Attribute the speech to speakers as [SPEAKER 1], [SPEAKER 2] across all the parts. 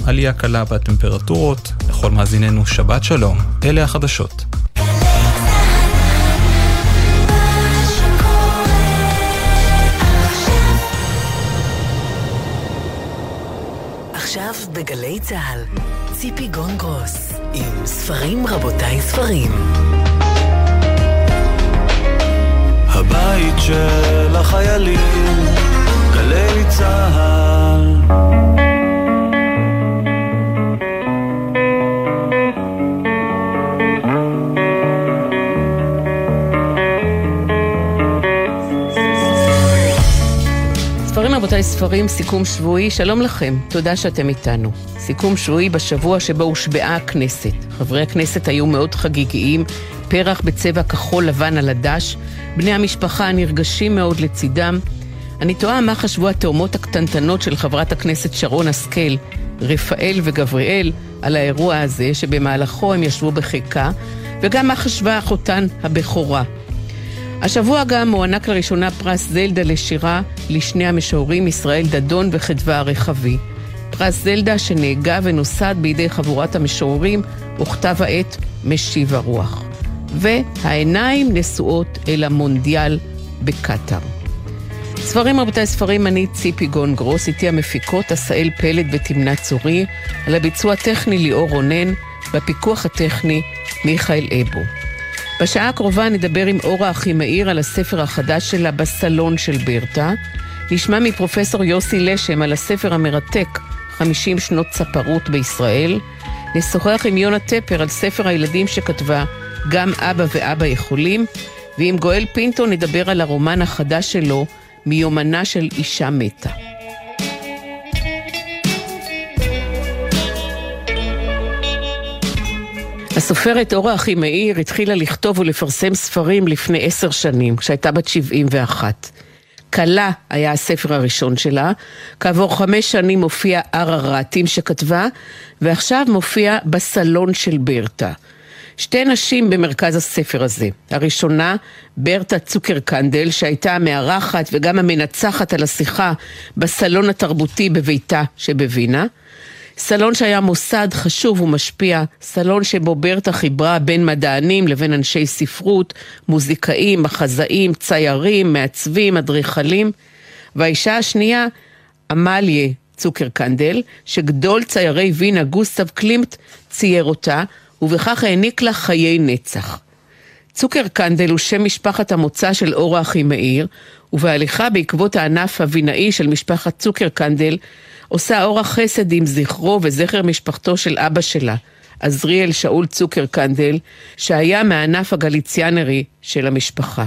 [SPEAKER 1] עם עלייה קלה בטמפרטורות. לכל מאזיננו שבת שלום, אלה החדשות.
[SPEAKER 2] עכשיו בגלי צה"ל, ציפי גונגרוס, עם ספרים רבותיי ספרים.
[SPEAKER 3] הבית של החיילים, גלי צה"ל.
[SPEAKER 4] רבותיי ספרים, סיכום שבועי, שלום לכם, תודה שאתם איתנו. סיכום שבועי בשבוע שבו הושבעה הכנסת. חברי הכנסת היו מאוד חגיגיים, פרח בצבע כחול לבן על הדש, בני המשפחה נרגשים מאוד לצידם. אני תוהה מה חשבו התאומות הקטנטנות של חברת הכנסת שרון השכל, רפאל וגבריאל, על האירוע הזה, שבמהלכו הם ישבו בחיקה, וגם מה חשבה אחותן הבכורה. השבוע גם מוענק לראשונה פרס זלדה לשירה לשני המשוררים ישראל דדון וחדווה הרחבי. פרס זלדה שנהגה ונוסד בידי חבורת המשוררים וכתב העת משיב הרוח. והעיניים נשואות אל המונדיאל בקטאר. ספרים רבותיי ספרים, אני ציפי גון גרוס, איתי המפיקות עשאל פלד ותמנה צורי, על הביצוע הטכני ליאור רונן, בפיקוח הטכני מיכאל אבו. בשעה הקרובה נדבר עם אורה אחימאיר על הספר החדש שלה בסלון של ברטה. נשמע מפרופסור יוסי לשם על הספר המרתק 50 שנות צפרות בישראל. נשוחח עם יונה טפר על ספר הילדים שכתבה גם אבא ואבא יכולים. ועם גואל פינטו נדבר על הרומן החדש שלו, מיומנה של אישה מתה. הסופרת אורה אחימאיר התחילה לכתוב ולפרסם ספרים לפני עשר שנים, כשהייתה בת 71. כלה היה הספר הראשון שלה, כעבור חמש שנים מופיע ערערתים שכתבה, ועכשיו מופיע בסלון של ברטה. שתי נשים במרכז הספר הזה. הראשונה, ברטה צוקר קנדל, שהייתה המארחת וגם המנצחת על השיחה בסלון התרבותי בביתה שבווינה. סלון שהיה מוסד חשוב ומשפיע, סלון שבו ברטה חיברה בין מדענים לבין אנשי ספרות, מוזיקאים, מחזאים, ציירים, מעצבים, אדריכלים. והאישה השנייה, עמליה צוקר קנדל, שגדול ציירי וינה גוסטב קלימט צייר אותה, ובכך העניק לה חיי נצח. צוקר קנדל הוא שם משפחת המוצא של אורה אחימאיר, ובהליכה בעקבות הענף הווינאי של משפחת צוקר קנדל, עושה אורח חסד עם זכרו וזכר משפחתו של אבא שלה, עזריאל שאול צוקר קנדל, שהיה מהענף הגליציאנרי של המשפחה.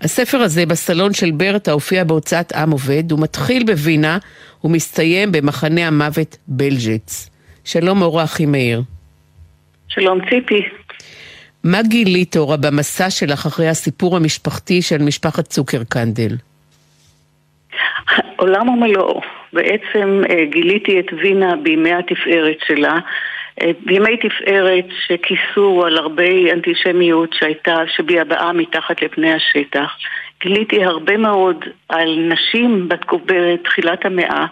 [SPEAKER 4] הספר הזה בסלון של ברטה הופיע בהוצאת עם עובד, הוא מתחיל בווינה ומסתיים במחנה המוות בלז'ץ. שלום אורה אחימאיר.
[SPEAKER 5] שלום ציפי.
[SPEAKER 4] מה גילית אורה במסע שלך אחרי הסיפור המשפחתי של משפחת צוקר קנדל?
[SPEAKER 5] עולם ומלואו. בעצם אה, גיליתי את וינה בימי התפארת שלה. אה, בימי תפארת שכיסו על הרבה אנטישמיות שהייתה, שביעבעה מתחת לפני השטח. גיליתי הרבה מאוד על נשים בתחילת המאה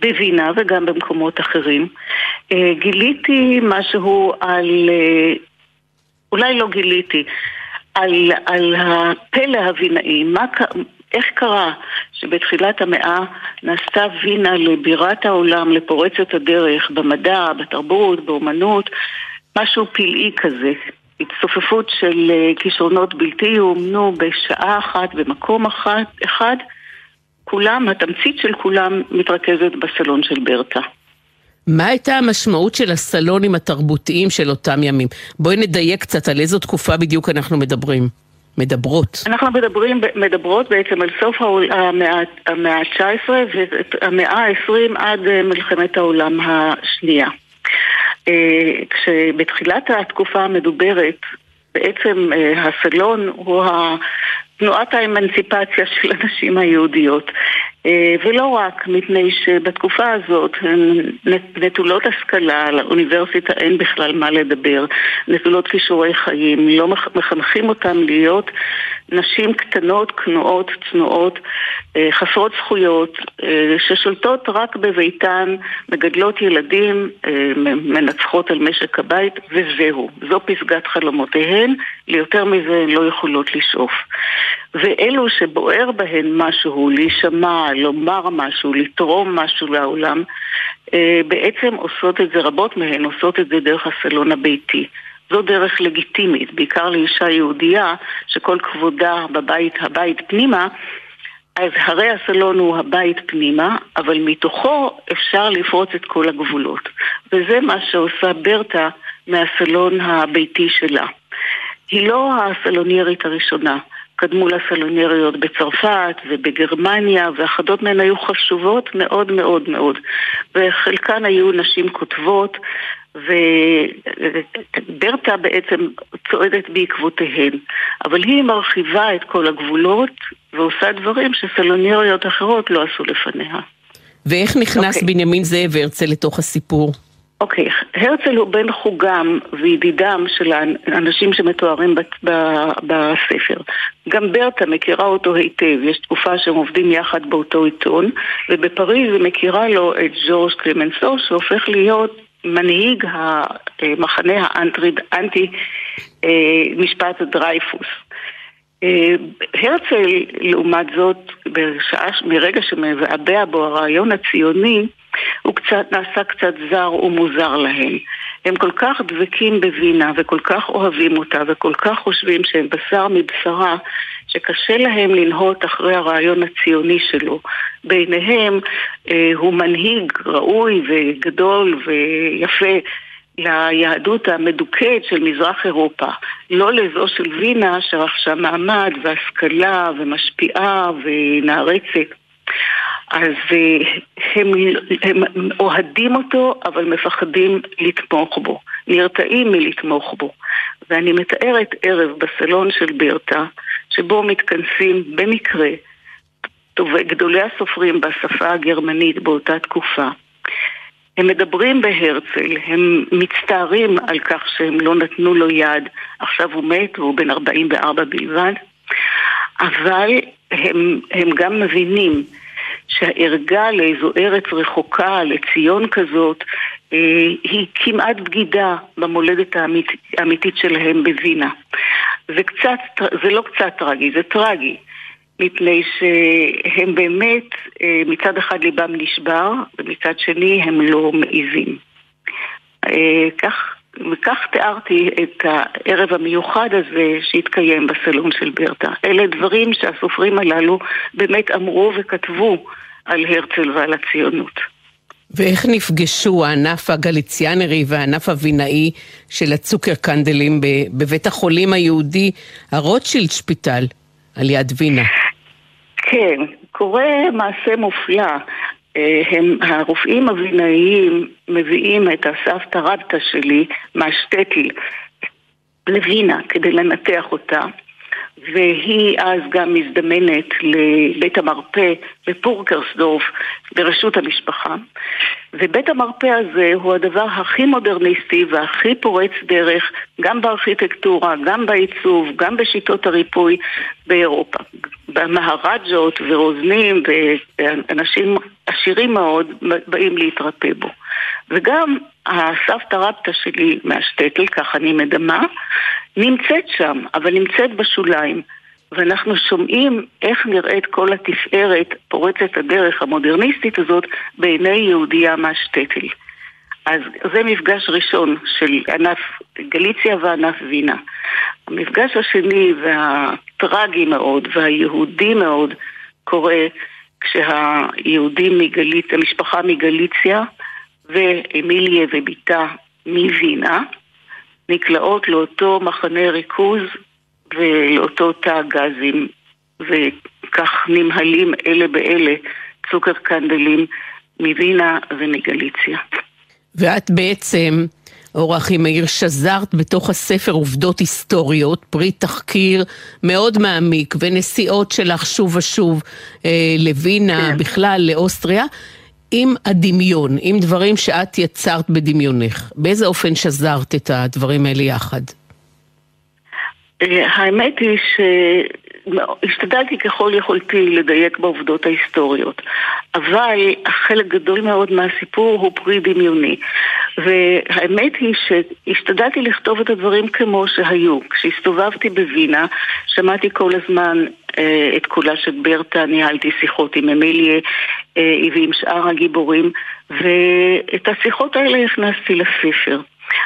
[SPEAKER 5] בווינה וגם במקומות אחרים. אה, גיליתי משהו על, אולי לא גיליתי, על, על הפלא הווינאי, מה, איך קרה שבתחילת המאה נעשתה וינה לבירת העולם, לפורצת הדרך, במדע, בתרבות, באומנות, משהו פלאי כזה. הצטופפות של אה, כישרונות בלתי יאומנו בשעה אחת, במקום אחת, אחד, כולם, התמצית של כולם מתרכזת בסלון של ברטה.
[SPEAKER 4] מה הייתה המשמעות של הסלונים התרבותיים של אותם ימים? בואי נדייק קצת על איזו תקופה בדיוק אנחנו מדברים. מדברות.
[SPEAKER 5] אנחנו מדברים, מדברות בעצם על סוף המאה ה-19 והמאה ה-20 עד אה, מלחמת העולם השנייה. אה, כשבתחילת התקופה המדוברת בעצם אה, הסלון הוא תנועת האמנציפציה של הנשים היהודיות. אה, ולא רק, מפני שבתקופה הזאת נטולות השכלה, לאוניברסיטה אין בכלל מה לדבר, נטולות כישורי חיים, לא מחנכים אותן להיות נשים קטנות, כנועות, צנועות, אה, חסרות זכויות, אה, ששולטות רק בביתן, מגדלות ילדים, מנצחות על משק הבית, וזהו. זו פסגת חלומותיהן, ליותר מזה הן לא יכולות לשאוף. ואלו שבוער בהן משהו, להישמע, לומר משהו, לתרום משהו לעולם, אה, בעצם עושות את זה, רבות מהן עושות את זה דרך הסלון הביתי. זו דרך לגיטימית, בעיקר לאישה יהודייה שכל כבודה בבית, הבית פנימה, אז הרי הסלון הוא הבית פנימה, אבל מתוכו אפשר לפרוץ את כל הגבולות. וזה מה שעושה ברטה מהסלון הביתי שלה. היא לא הסלוניירית הראשונה. קדמו לסלונריות בצרפת ובגרמניה, ואחדות מהן היו חשובות מאוד מאוד מאוד. וחלקן היו נשים כותבות, וברטה בעצם צועדת בעקבותיהן. אבל היא מרחיבה את כל הגבולות ועושה דברים שסלונריות אחרות לא עשו לפניה.
[SPEAKER 4] ואיך נכנס okay. אוקיי. בנימין זאב הרצל לתוך הסיפור?
[SPEAKER 5] אוקיי, okay. הרצל הוא בן חוגם וידידם של האנשים שמתוארים בספר. גם ברטה מכירה אותו היטב, יש תקופה שהם עובדים יחד באותו עיתון, ובפריז היא מכירה לו את ז'ורג' קלמנסו, שהופך להיות מנהיג המחנה האנטי אה, משפט דרייפוס. אה, הרצל, לעומת זאת, בשעה, מרגע שמבעבע בו הרעיון הציוני, הוא קצת, נעשה קצת זר ומוזר להם. הם כל כך דבקים בווינה וכל כך אוהבים אותה וכל כך חושבים שהם בשר מבשרה שקשה להם לנהות אחרי הרעיון הציוני שלו. בעיניהם אה, הוא מנהיג ראוי וגדול ויפה ליהדות המדוכאת של מזרח אירופה, לא לזו של וינה שרכשה מעמד והשכלה ומשפיעה ונערצת. אז אה, הם, הם אוהדים אותו, אבל מפחדים לתמוך בו, נרתעים מלתמוך בו. ואני מתארת ערב בסלון של ברטה, שבו מתכנסים במקרה גדולי הסופרים בשפה הגרמנית באותה תקופה. הם מדברים בהרצל, הם מצטערים על כך שהם לא נתנו לו יד, עכשיו הוא מת והוא בן 44 בלבד, אבל הם, הם גם מבינים שהערגה לאיזו ארץ רחוקה, לציון כזאת, היא כמעט בגידה במולדת האמית, האמיתית שלהם בווינה. זה קצת, זה לא קצת טרגי, זה טרגי. מפני שהם באמת, אה, מצד אחד ליבם נשבר, ומצד שני הם לא מעיזים. אה, כך, וכך תיארתי את הערב המיוחד הזה שהתקיים בסלון של ברטה. אלה דברים שהסופרים הללו באמת אמרו וכתבו על הרצל ועל הציונות.
[SPEAKER 4] ואיך נפגשו הענף הגליציאנרי והענף הווינאי של הצוקר קנדלים בבית החולים היהודי הרוטשילד שפיטל על יד וינה?
[SPEAKER 5] כן, קורה מעשה מופלא. אה, הם, הרופאים הווינאיים מביאים את הסבתא רבתא שלי מהשטטל לווינה כדי לנתח אותה. והיא אז גם מזדמנת לבית המרפא בפורקרסדורף ברשות המשפחה. ובית המרפא הזה הוא הדבר הכי מודרניסטי והכי פורץ דרך, גם בארכיטקטורה, גם בעיצוב, גם בשיטות הריפוי באירופה. במהרג'ות ורוזנים ואנשים עשירים מאוד באים להתרפא בו. וגם הסבתא רבתא שלי מהשטטל, כך אני מדמה, נמצאת שם, אבל נמצאת בשוליים. ואנחנו שומעים איך נראית כל התפארת פורצת הדרך המודרניסטית הזאת בעיני יהודייה מהשטטל. אז זה מפגש ראשון של ענף גליציה וענף וינה. המפגש השני והטרגי מאוד והיהודי מאוד קורה כשהיהודים מגליציה, המשפחה מגליציה ואמיליה ובתה מווינה נקלעות לאותו מחנה ריכוז ולאותו תא גזים וכך נמהלים אלה באלה צוקר קנדלים מווינה ומגליציה.
[SPEAKER 4] ואת בעצם אור אחימאיר, שזרת בתוך הספר עובדות היסטוריות, פרי תחקיר מאוד מעמיק, ונסיעות שלך שוב ושוב אה, לווינה, כן. בכלל לאוסטריה, עם הדמיון, עם דברים שאת יצרת בדמיונך. באיזה אופן שזרת את הדברים האלה יחד?
[SPEAKER 5] אה, האמת היא ש... השתדלתי ככל יכולתי לדייק בעובדות ההיסטוריות, אבל חלק גדול מאוד מהסיפור הוא פרי דמיוני. והאמת היא שהשתדלתי לכתוב את הדברים כמו שהיו. כשהסתובבתי בווינה, שמעתי כל הזמן אה, את קולה של ברטה, ניהלתי שיחות עם אמיליה ועם שאר הגיבורים, ואת השיחות האלה הכנסתי לספר.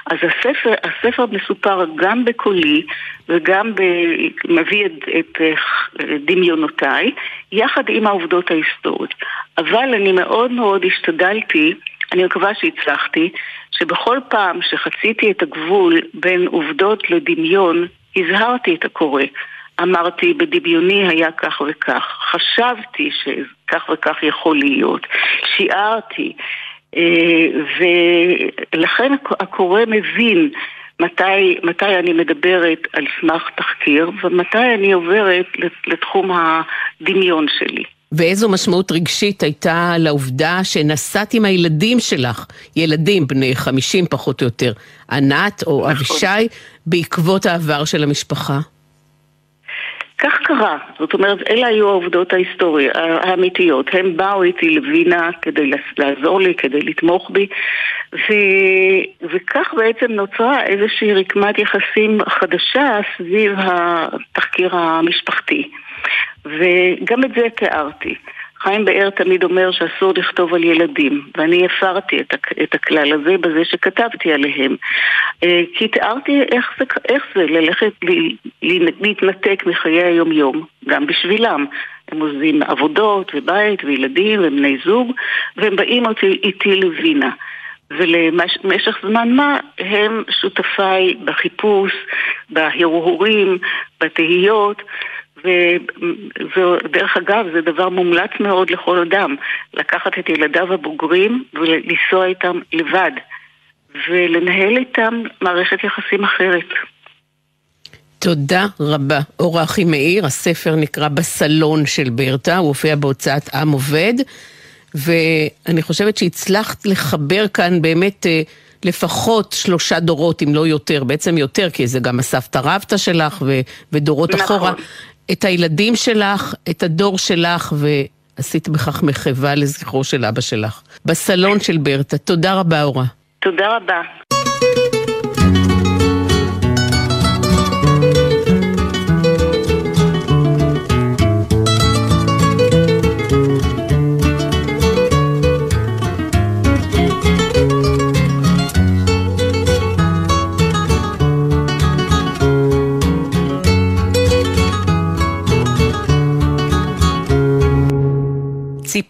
[SPEAKER 5] אז הספר, הספר מסופר גם בקולי וגם ב, מביא את, את אה, דמיונותיי, יחד עם העובדות ההיסטוריות. אבל אני מאוד מאוד השתדלתי, אני מקווה שהצלחתי, שבכל פעם שחציתי את הגבול בין עובדות לדמיון, הזהרתי את הקורא. אמרתי, בדמיוני היה כך וכך, חשבתי שכך וכך יכול להיות, שיערתי, אה, ולכן הקורא מבין מתי, מתי אני מדברת על סמך תחקיר ומתי אני עוברת לתחום הדמיון שלי.
[SPEAKER 4] ואיזו משמעות רגשית הייתה לעובדה שנסעת עם הילדים שלך, ילדים בני 50 פחות או יותר, ענת או נכון. אבישי, בעקבות העבר של המשפחה?
[SPEAKER 5] כך קרה, זאת אומרת, אלה היו העובדות ההיסטוריה, האמיתיות. הם באו איתי לווינה כדי לעזור לי, כדי לתמוך בי, ו... וכך בעצם נוצרה איזושהי רקמת יחסים חדשה סביב התחקיר המשפחתי. וגם את זה תיארתי. חיים באר תמיד אומר שאסור לכתוב על ילדים, ואני הפרתי את, את הכלל הזה בזה שכתבתי עליהם. אה, כי תיארתי איך זה, איך זה ללכת, להתנתק מחיי היום-יום, גם בשבילם. הם עוזבים עבודות ובית וילדים ובני זוג, והם באים אותי, איתי לווינה. ולמשך זמן מה הם שותפיי בחיפוש, בהרהורים, בתהיות, ודרך אגב, זה דבר מומלץ מאוד לכל אדם, לקחת את ילדיו הבוגרים ולנסוע איתם לבד, ולנהל איתם מערכת יחסים אחרת.
[SPEAKER 4] תודה רבה. אורה אחימאיר, הספר נקרא בסלון של ברטה, הוא הופיע בהוצאת עם עובד, ואני חושבת שהצלחת לחבר כאן באמת אה, לפחות שלושה דורות, אם לא יותר, בעצם יותר, כי זה גם הסבתא רבתא שלך ו- ודורות נכון. אחורה. את הילדים שלך, את הדור שלך, ועשית בכך מחווה לזכרו של אבא שלך. בסלון של ברטה. תודה רבה, אורה.
[SPEAKER 5] תודה רבה.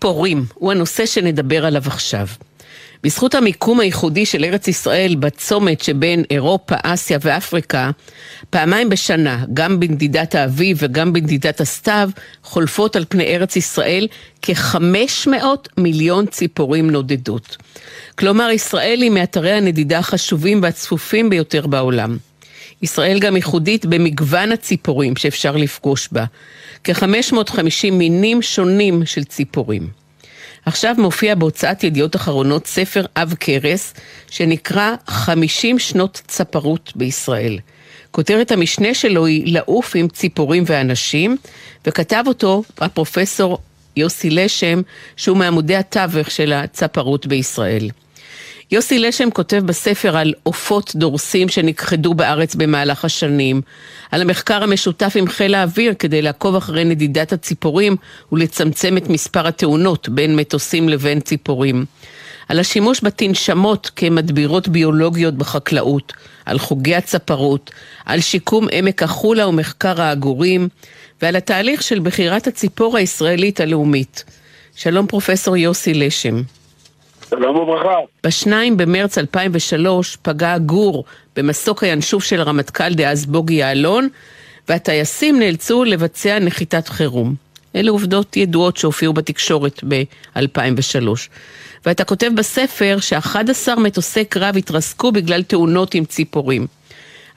[SPEAKER 4] ציפורים הוא הנושא שנדבר עליו עכשיו. בזכות המיקום הייחודי של ארץ ישראל בצומת שבין אירופה, אסיה ואפריקה, פעמיים בשנה, גם בנדידת האביב וגם בנדידת הסתיו, חולפות על פני ארץ ישראל כ-500 מיליון ציפורים נודדות. כלומר, ישראל היא מאתרי הנדידה החשובים והצפופים ביותר בעולם. ישראל גם ייחודית במגוון הציפורים שאפשר לפגוש בה. כ-550 מינים שונים של ציפורים. עכשיו מופיע בהוצאת ידיעות אחרונות ספר עב כרס, שנקרא 50 שנות צפרות בישראל. כותרת המשנה שלו היא לעוף עם ציפורים ואנשים, וכתב אותו הפרופסור יוסי לשם, שהוא מעמודי התווך של הצפרות בישראל. יוסי לשם כותב בספר על עופות דורסים שנכחדו בארץ במהלך השנים, על המחקר המשותף עם חיל האוויר כדי לעקוב אחרי נדידת הציפורים ולצמצם את מספר התאונות בין מטוסים לבין ציפורים, על השימוש בתנשמות כמדבירות ביולוגיות בחקלאות, על חוגי הצפרות, על שיקום עמק החולה ומחקר העגורים, ועל התהליך של בחירת הציפור הישראלית הלאומית. שלום פרופסור יוסי לשם.
[SPEAKER 6] שלום וברכה.
[SPEAKER 4] בשניים במרץ 2003 פגע גור במסוק הינשוף של הרמטכ"ל דאז בוגי יעלון, והטייסים נאלצו לבצע נחיתת חירום. אלה עובדות ידועות שהופיעו בתקשורת ב-2003. ואתה כותב בספר ש-11 מטוסי קרב התרסקו בגלל תאונות עם ציפורים.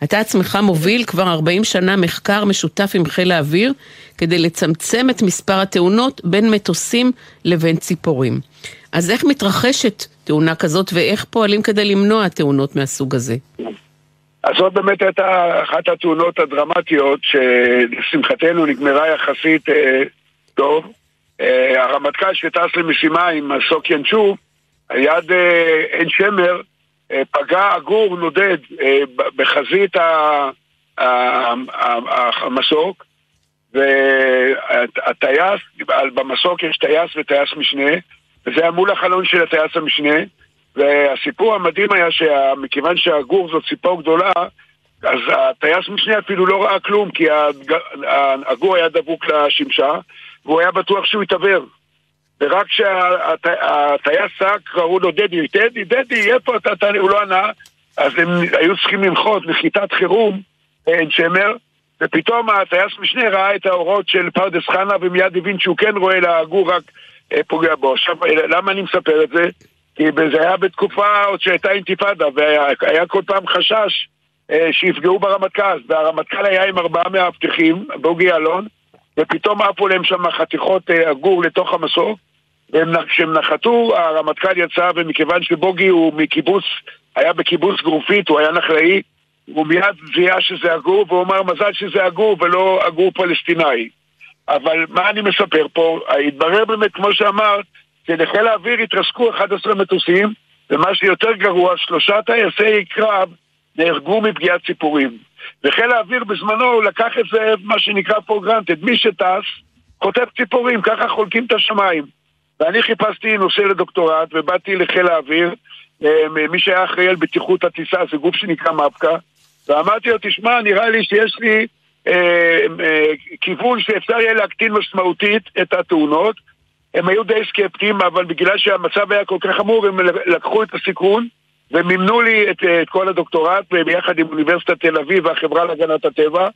[SPEAKER 4] אתה עצמך מוביל כבר 40 שנה מחקר משותף עם חיל האוויר כדי לצמצם את מספר התאונות בין מטוסים לבין ציפורים. אז איך מתרחשת תאונה כזאת ואיך פועלים כדי למנוע תאונות מהסוג הזה?
[SPEAKER 6] אז זאת באמת הייתה אחת התאונות הדרמטיות שלשמחתנו נגמרה יחסית אה, טוב. אה, הרמטכ"ל שטס למשימה עם מסוק ינשו, על יד אה, שמר, פגע עגור נודד אה, בחזית המסוק, והטייס, במסוק יש טייס וטייס משנה, וזה היה מול החלון של הטייס המשנה, והסיפור המדהים היה שמכיוון שהגור זאת ציפור גדולה, אז הטייס משנה אפילו לא ראה כלום, כי הגור היה דבוק לשמשה, והוא היה בטוח שהוא יתעוור. ורק כשהטייס צעק, קראו לו דדי, דדי, דדי, איפה אתה, אתה, הוא לא ענה, אז הם היו צריכים לנחות נחיתת חירום, עין שמר, ופתאום הטייס משנה ראה את האורות של פרדס חנה ומיד הבין שהוא כן רואה לגור רק אה, פוגע בו. עכשיו, למה אני מספר את זה? כי זה היה בתקופה עוד שהייתה אינתיפאדה, והיה כל פעם חשש אה, שיפגעו ברמטכ"ל, והרמטכ"ל היה עם ארבעה מאבטחים, בוגי אלון, ופתאום עפו להם שם חתיכות אה, עגור לתוך המסוק, וכשהם נחתו, הרמטכ"ל יצא, ומכיוון שבוגי הוא מקיבוץ, היה בקיבוץ גרופית, הוא היה נחלאי, הוא מיד זיהה שזה עגור, והוא אמר מזל שזה עגור ולא עגור פלסטיני. אבל מה אני מספר פה? התברר באמת, כמו שאמרת, שלחיל האוויר התרסקו 11 מטוסים, ומה שיותר גרוע, שלושה טייסי קרב נהרגו מפגיעת ציפורים. וחיל האוויר בזמנו לקח את זה, מה שנקרא for granted, מי שטס, חוטף ציפורים, ככה חולקים את השמיים. ואני חיפשתי נושא לדוקטורט, ובאתי לחיל האוויר, אה, מי שהיה אחראי על בטיחות הטיסה, זה גוף שנקרא מפקא, ואמרתי לו, תשמע, נראה לי שיש לי אה, אה, כיוון שאפשר יהיה להקטין משמעותית את התאונות. הם היו די סקפטיים, אבל בגלל שהמצב היה כל כך חמור, הם לקחו את הסיכון ומימנו לי את, את כל הדוקטורט ביחד עם אוניברסיטת תל אביב והחברה להגנת הטבע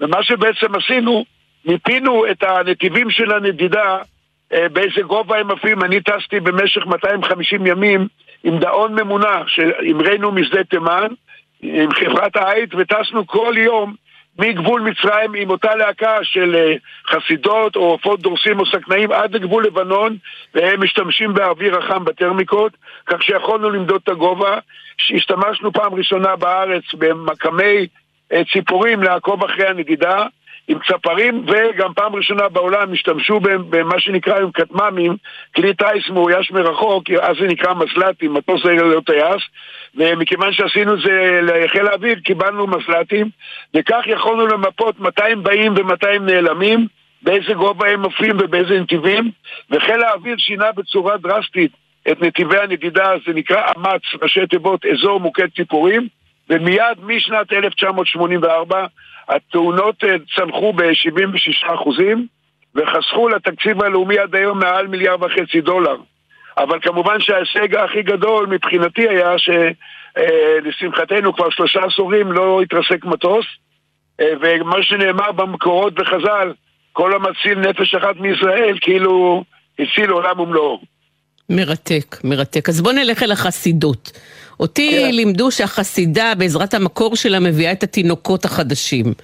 [SPEAKER 6] ומה שבעצם עשינו, מיפינו את הנתיבים של הנדידה אה, באיזה גובה הם עפים. אני טסתי במשך 250 ימים עם דאון ממונע שהמראנו משדה תימן עם חברת העית וטסנו כל יום מגבול מצרים עם אותה להקה של אה, חסידות או עופות דורסים או שקנאים עד לגבול לבנון והם משתמשים באוויר החם בטרמיקות כך שיכולנו למדוד את הגובה. שהשתמשנו פעם ראשונה בארץ במכ"מי אה, ציפורים לעקוב אחרי הנדידה עם צפרים, וגם פעם ראשונה בעולם השתמשו במה שנקרא עם כטמ"מים, כלי טיס מאויש מרחוק, אז זה נקרא מזל"טים, מטוס זה לא טייס, ומכיוון שעשינו את זה לחיל האוויר, קיבלנו מזל"טים, וכך יכולנו למפות 200 באים ו-200 נעלמים, באיזה גובה הם מופיעים ובאיזה נתיבים, וחיל האוויר שינה בצורה דרסטית את נתיבי הנדידה, זה נקרא אמ"ץ, ראשי תיבות אזור מוקד ציפורים, ומיד משנת 1984 התאונות אה, צנחו ב-76 אחוזים וחסכו לתקציב הלאומי עד היום מעל מיליארד וחצי דולר. אבל כמובן שההישג הכי גדול מבחינתי היה שלשמחתנו כבר שלושה עשורים לא התרסק מטוס אה, ומה שנאמר במקורות בחז"ל, כל המציל נפש אחת מישראל כאילו הציל עולם ומלואו.
[SPEAKER 4] מרתק, מרתק. אז בוא נלך אל החסידות. אותי כן. לימדו שהחסידה בעזרת המקור שלה מביאה את התינוקות החדשים.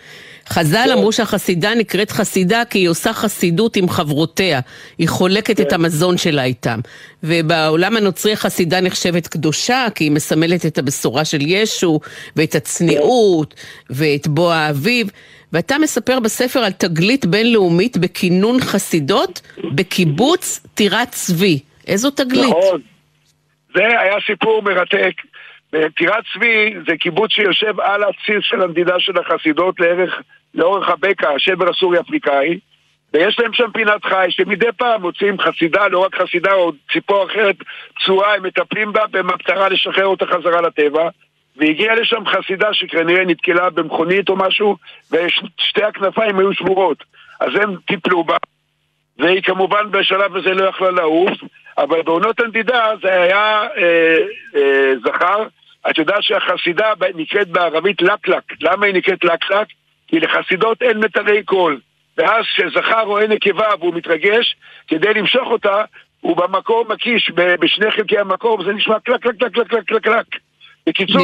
[SPEAKER 4] חז"ל כן. אמרו שהחסידה נקראת חסידה כי היא עושה חסידות עם חברותיה, היא חולקת כן. את המזון שלה איתם. ובעולם הנוצרי החסידה נחשבת קדושה כי היא מסמלת את הבשורה של ישו ואת הצניעות ואת בוא האביב. ואתה מספר בספר על תגלית בינלאומית בכינון חסידות בקיבוץ טירת צבי. איזו תגלית? נכון.
[SPEAKER 6] זה היה סיפור מרתק. טירת צבי זה קיבוץ שיושב על הציר של המדידה של החסידות לערך, לאורך הבקע, השבר הסורי-אפריקאי, ויש להם שם פינת חי שמדי פעם מוצאים חסידה, לא רק חסידה או ציפור אחרת פצועה, הם מטפלים בה במטרה לשחרר אותה חזרה לטבע. והגיעה לשם חסידה שכנראה נתקלה במכונית או משהו, ושתי הכנפיים היו שבורות. אז הם טיפלו בה, והיא כמובן בשלב הזה לא יכלה לעוף, אבל בעונות הנדידה זה היה אה, אה, זכר. את יודעת שהחסידה נקראת בערבית لقلق. למה היא נקראת لقلق? כי לחסידות אין מיתרי קול. ואז כשזכר רואה נקבה והוא מתרגש, כדי למשוך אותה, הוא במקור מקיש בשני חלקי המקור, וזה נשמע קלק קלק קלק קלק קלק קלק קלק. בקיצור.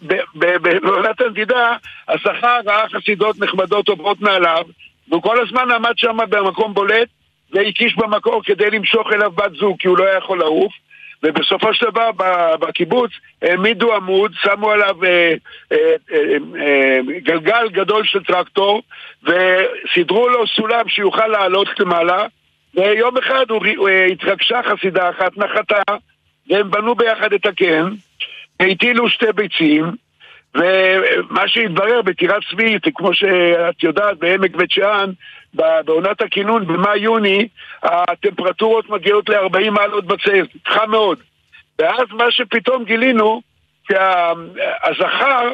[SPEAKER 6] בעונת הנדידה, הזכר ראה חסידות נחמדות עוברות מעליו, והוא כל הזמן עמד שם במקום בולט, והקיש במקור כדי למשוך אליו בת זוג, כי הוא לא היה יכול לעוף. ובסופו של דבר בקיבוץ העמידו עמוד, שמו עליו אה, אה, אה, אה, גלגל גדול של טרקטור וסידרו לו סולם שיוכל לעלות למעלה ויום אחד הוא, הוא אה, התרגשה חסידה אחת, נחתה והם בנו ביחד את הקן והטילו שתי ביצים ומה שהתברר בטירת צבי, כמו שאת יודעת, בעמק בית שאן, בעונת הכינון, במאי-יוני, הטמפרטורות מגיעות ל-40 מעלות בצל, חם מאוד. ואז מה שפתאום גילינו, שהזכר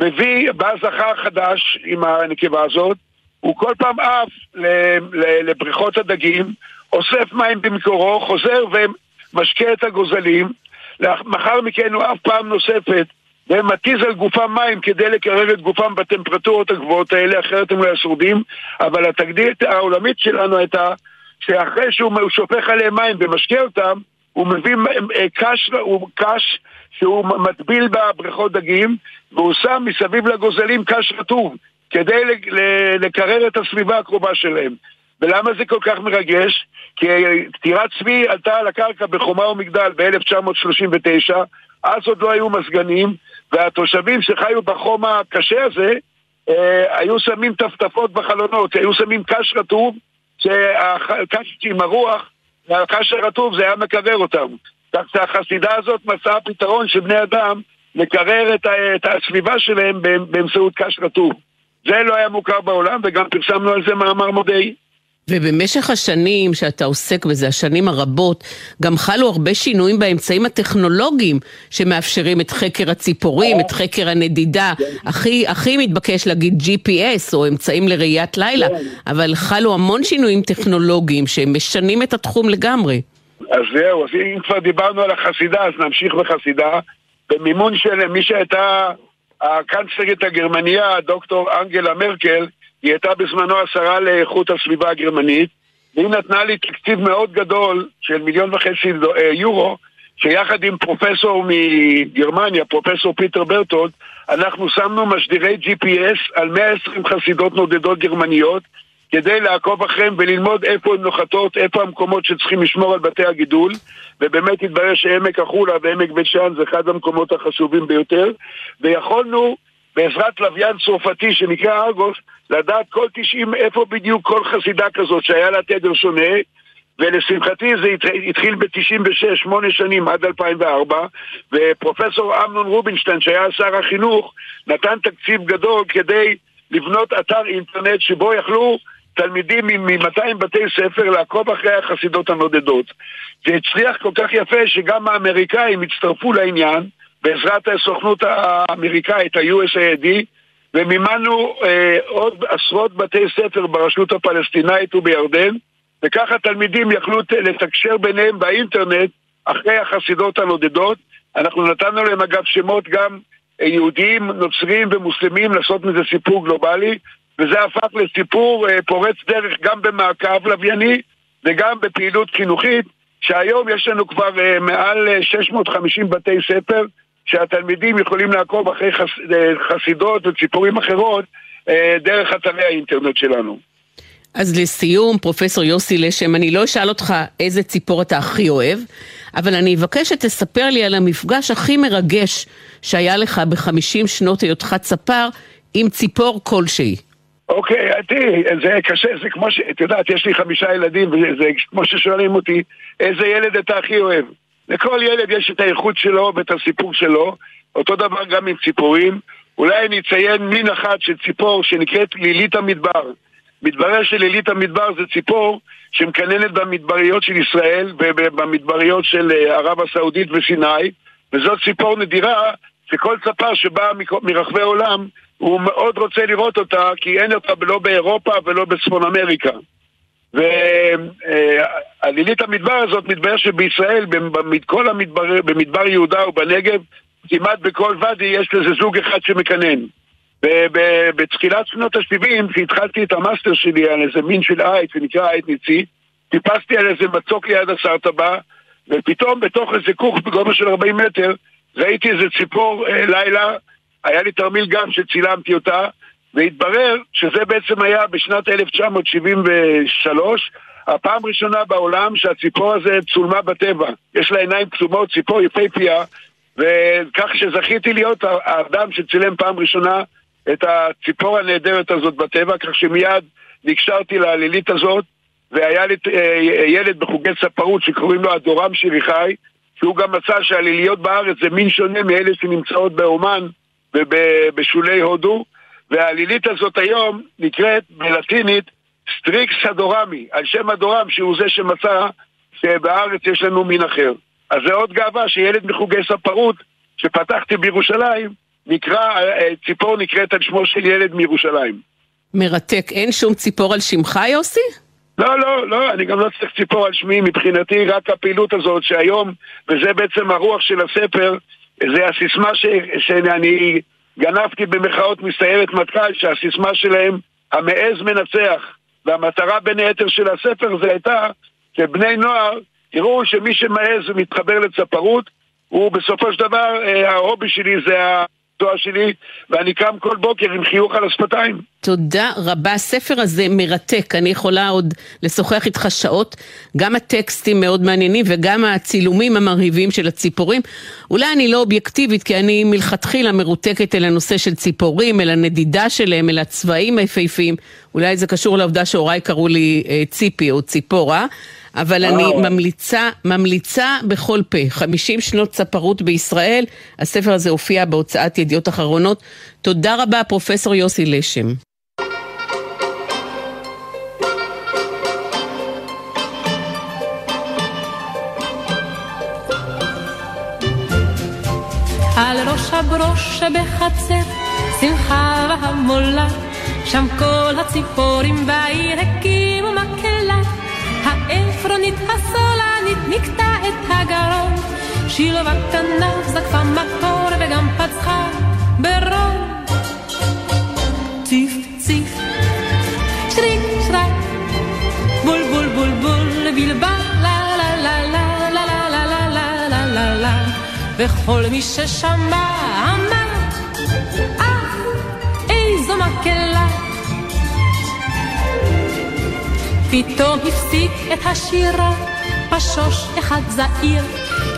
[SPEAKER 6] מביא, בא זכר חדש עם הנקבה הזאת, הוא כל פעם עף לבריכות הדגים, אוסף מים במקורו, חוזר ומשקה את הגוזלים, לאחר מכן הוא עף פעם נוספת ומתיז על גופם מים כדי לקרר את גופם בטמפרטורות הגבוהות האלה, אחרת הם לא היו שורדים, אבל התגדית העולמית שלנו הייתה שאחרי שהוא שופך עליהם מים ומשקה אותם, הוא מביא אה, קש, הוא קש שהוא מטביל בבריכות דגים, והוא שם מסביב לגוזלים קש רטוב, כדי לקרר את הסביבה הקרובה שלהם. ולמה זה כל כך מרגש? כי טירת צבי עלתה על הקרקע בחומה ומגדל ב-1939, אז עוד לא היו מזגנים, והתושבים שחיו בחום הקשה הזה, אה, היו שמים טפטפות בחלונות, היו שמים קש רטוב, שהקש עם הרוח, והקש הרטוב זה היה מקרר אותם. כך שהחסידה הזאת מצאה פתרון של בני אדם לקרר את, את הסביבה שלהם באמצעות קש רטוב. זה לא היה מוכר בעולם, וגם פרסמנו על זה מאמר מודעי.
[SPEAKER 4] ובמשך השנים שאתה עוסק בזה, השנים הרבות, גם חלו הרבה שינויים באמצעים הטכנולוגיים שמאפשרים את חקר הציפורים, את חקר הנדידה. הכי, הכי מתבקש להגיד GPS או אמצעים לראיית לילה, אבל חלו המון שינויים טכנולוגיים שמשנים את התחום לגמרי.
[SPEAKER 6] אז זהו, אז אם כבר דיברנו על החסידה, אז נמשיך בחסידה. במימון של מי שהייתה הקנצלרית הגרמניה, דוקטור אנגלה מרקל, היא הייתה בזמנו השרה לאיכות הסביבה הגרמנית, והיא נתנה לי תקציב מאוד גדול של מיליון וחצי אה, יורו, שיחד עם פרופסור מגרמניה, פרופסור פיטר ברטולד, אנחנו שמנו משדירי GPS על 120 חסידות נודדות גרמניות, כדי לעקוב אחריהם וללמוד איפה הן נוחתות, איפה המקומות שצריכים לשמור על בתי הגידול, ובאמת התברר שעמק החולה ועמק בית שאן זה אחד המקומות החשובים ביותר, ויכולנו בעזרת לוויין צרפתי שנקרא ארגוס, לדעת כל 90 איפה בדיוק כל חסידה כזאת שהיה לה תדר שונה, ולשמחתי זה התחיל ב-96, שמונה שנים עד 2004, ופרופסור אמנון רובינשטיין, שהיה שר החינוך, נתן תקציב גדול כדי לבנות אתר אינטרנט שבו יכלו תלמידים מ-200 בתי ספר לעקוב אחרי החסידות הנודדות. זה הצליח כל כך יפה שגם האמריקאים הצטרפו לעניין, בעזרת הסוכנות האמריקאית, ה-USAID, ומימנו אה, עוד עשרות בתי ספר ברשות הפלסטינאית ובירדן, וככה תלמידים יכלו לתקשר ביניהם באינטרנט אחרי החסידות הנודדות. אנחנו נתנו להם אגב שמות גם אה, יהודים, נוצרים ומוסלמים לעשות מזה סיפור גלובלי, וזה הפך לסיפור אה, פורץ דרך גם במעקב לווייני וגם בפעילות חינוכית, שהיום יש לנו כבר אה, מעל 650 בתי ספר שהתלמידים יכולים לעקוב אחרי חס, אה, חסידות וציפורים אחרות אה, דרך אתרי האינטרנט שלנו.
[SPEAKER 4] אז לסיום, פרופסור יוסי לשם, אני לא אשאל אותך איזה ציפור אתה הכי אוהב, אבל אני אבקש שתספר לי על המפגש הכי מרגש שהיה לך בחמישים שנות היותך צפר עם ציפור כלשהי.
[SPEAKER 6] אוקיי, תראי, זה קשה, זה כמו ש... את יודעת, יש לי חמישה ילדים, וזה כמו ששואלים אותי, איזה ילד אתה הכי אוהב? לכל ילד יש את האיכות שלו ואת הסיפור שלו, אותו דבר גם עם ציפורים. אולי אני אציין מין אחת של ציפור שנקראת לילית המדבר. מתברר שלילית המדבר זה ציפור שמקננת במדבריות של ישראל ובמדבריות של אה, ערב הסעודית וסיני, וזאת ציפור נדירה שכל צפר שבא מרחבי העולם הוא מאוד רוצה לראות אותה כי אין אותה לא באירופה ולא בצפון אמריקה. ועלילית המדבר הזאת, מתברר שבישראל, בכל המדבר, במדבר יהודה ובנגב, כמעט בכל ואדי יש לזה זוג אחד שמקנן. בתחילת שנות ה-70, כשהתחלתי את המאסטר שלי על איזה מין של עית שנקרא עית ניצי, טיפסתי על איזה מצוק ליד הסרטבה, ופתאום בתוך איזה כוך בגובה של 40 מטר, ראיתי איזה ציפור אה, לילה, היה לי תרמיל גם שצילמתי אותה, והתברר שזה בעצם היה בשנת 1973, הפעם הראשונה בעולם שהציפור הזה צולמה בטבע. יש לה עיניים קסומות, ציפור יפהפייה, וכך שזכיתי להיות האדם שצילם פעם ראשונה את הציפור הנהדרת הזאת בטבע, כך שמיד נקשרתי לעלילית הזאת, והיה לי אה, ילד בחוגי ספרות שקוראים לו אדורם שיריחי, שהוא גם מצא שהעליליות בארץ זה מין שונה מאלה שנמצאות באומן ובשולי הודו, והלילית הזאת היום נקראת בלטינית Strix hadorami, על שם הדורם שהוא זה שמצא שבארץ יש לנו מין אחר. אז זה עוד גאווה שילד מחוגי צפרות שפתחתי בירושלים, נקרא, אה, ציפור נקראת על שמו של ילד מירושלים.
[SPEAKER 4] מרתק. אין שום ציפור על שמך, יוסי?
[SPEAKER 6] לא, לא, לא, אני גם לא צריך ציפור על שמי, מבחינתי רק הפעילות הזאת שהיום, וזה בעצם הרוח של הספר, זה הסיסמה ש, שאני גנבתי במחאות מסיירת מטכ"ל, שהסיסמה שלהם, המעז מנצח. והמטרה בין היתר של הספר זה הייתה שבני נוער תראו שמי שמעז ומתחבר לצפרות, הוא בסופו של דבר, אה, ההובי שלי זה התואר שלי, ואני קם כל בוקר עם חיוך על השפתיים.
[SPEAKER 4] תודה רבה. הספר הזה מרתק, אני יכולה עוד לשוחח איתך שעות. גם הטקסטים מאוד מעניינים וגם הצילומים המרהיבים של הציפורים. אולי אני לא אובייקטיבית, כי אני מלכתחילה מרותקת אל הנושא של ציפורים, אל הנדידה שלהם, אל הצבעים היפהפיים. אולי זה קשור לעובדה שהוריי קראו לי אה, ציפי או ציפורה. אבל אני ממליצה, ממליצה בכל פה, 50 שנות צפרות בישראל, הספר הזה הופיע בהוצאת ידיעות אחרונות. תודה רבה, פרופסור יוסי לשם.
[SPEAKER 7] על ראש הברוש שבחצר, שמחה והמולה, שם כל הציפורים בעיר הקימו מקהלה. העפרונית הסולנית נקטע את הגרון, שילוב הכנף זקפה מקור וגם פצחה ברון. ציף ציף, שריק שרק, בול בול בול בול בלבל, לה לה לה לה לה לה לה לה לה לה לה לה וכל מי ששמע פתאום הפסיק את השירה, פשוש אחד זעיר,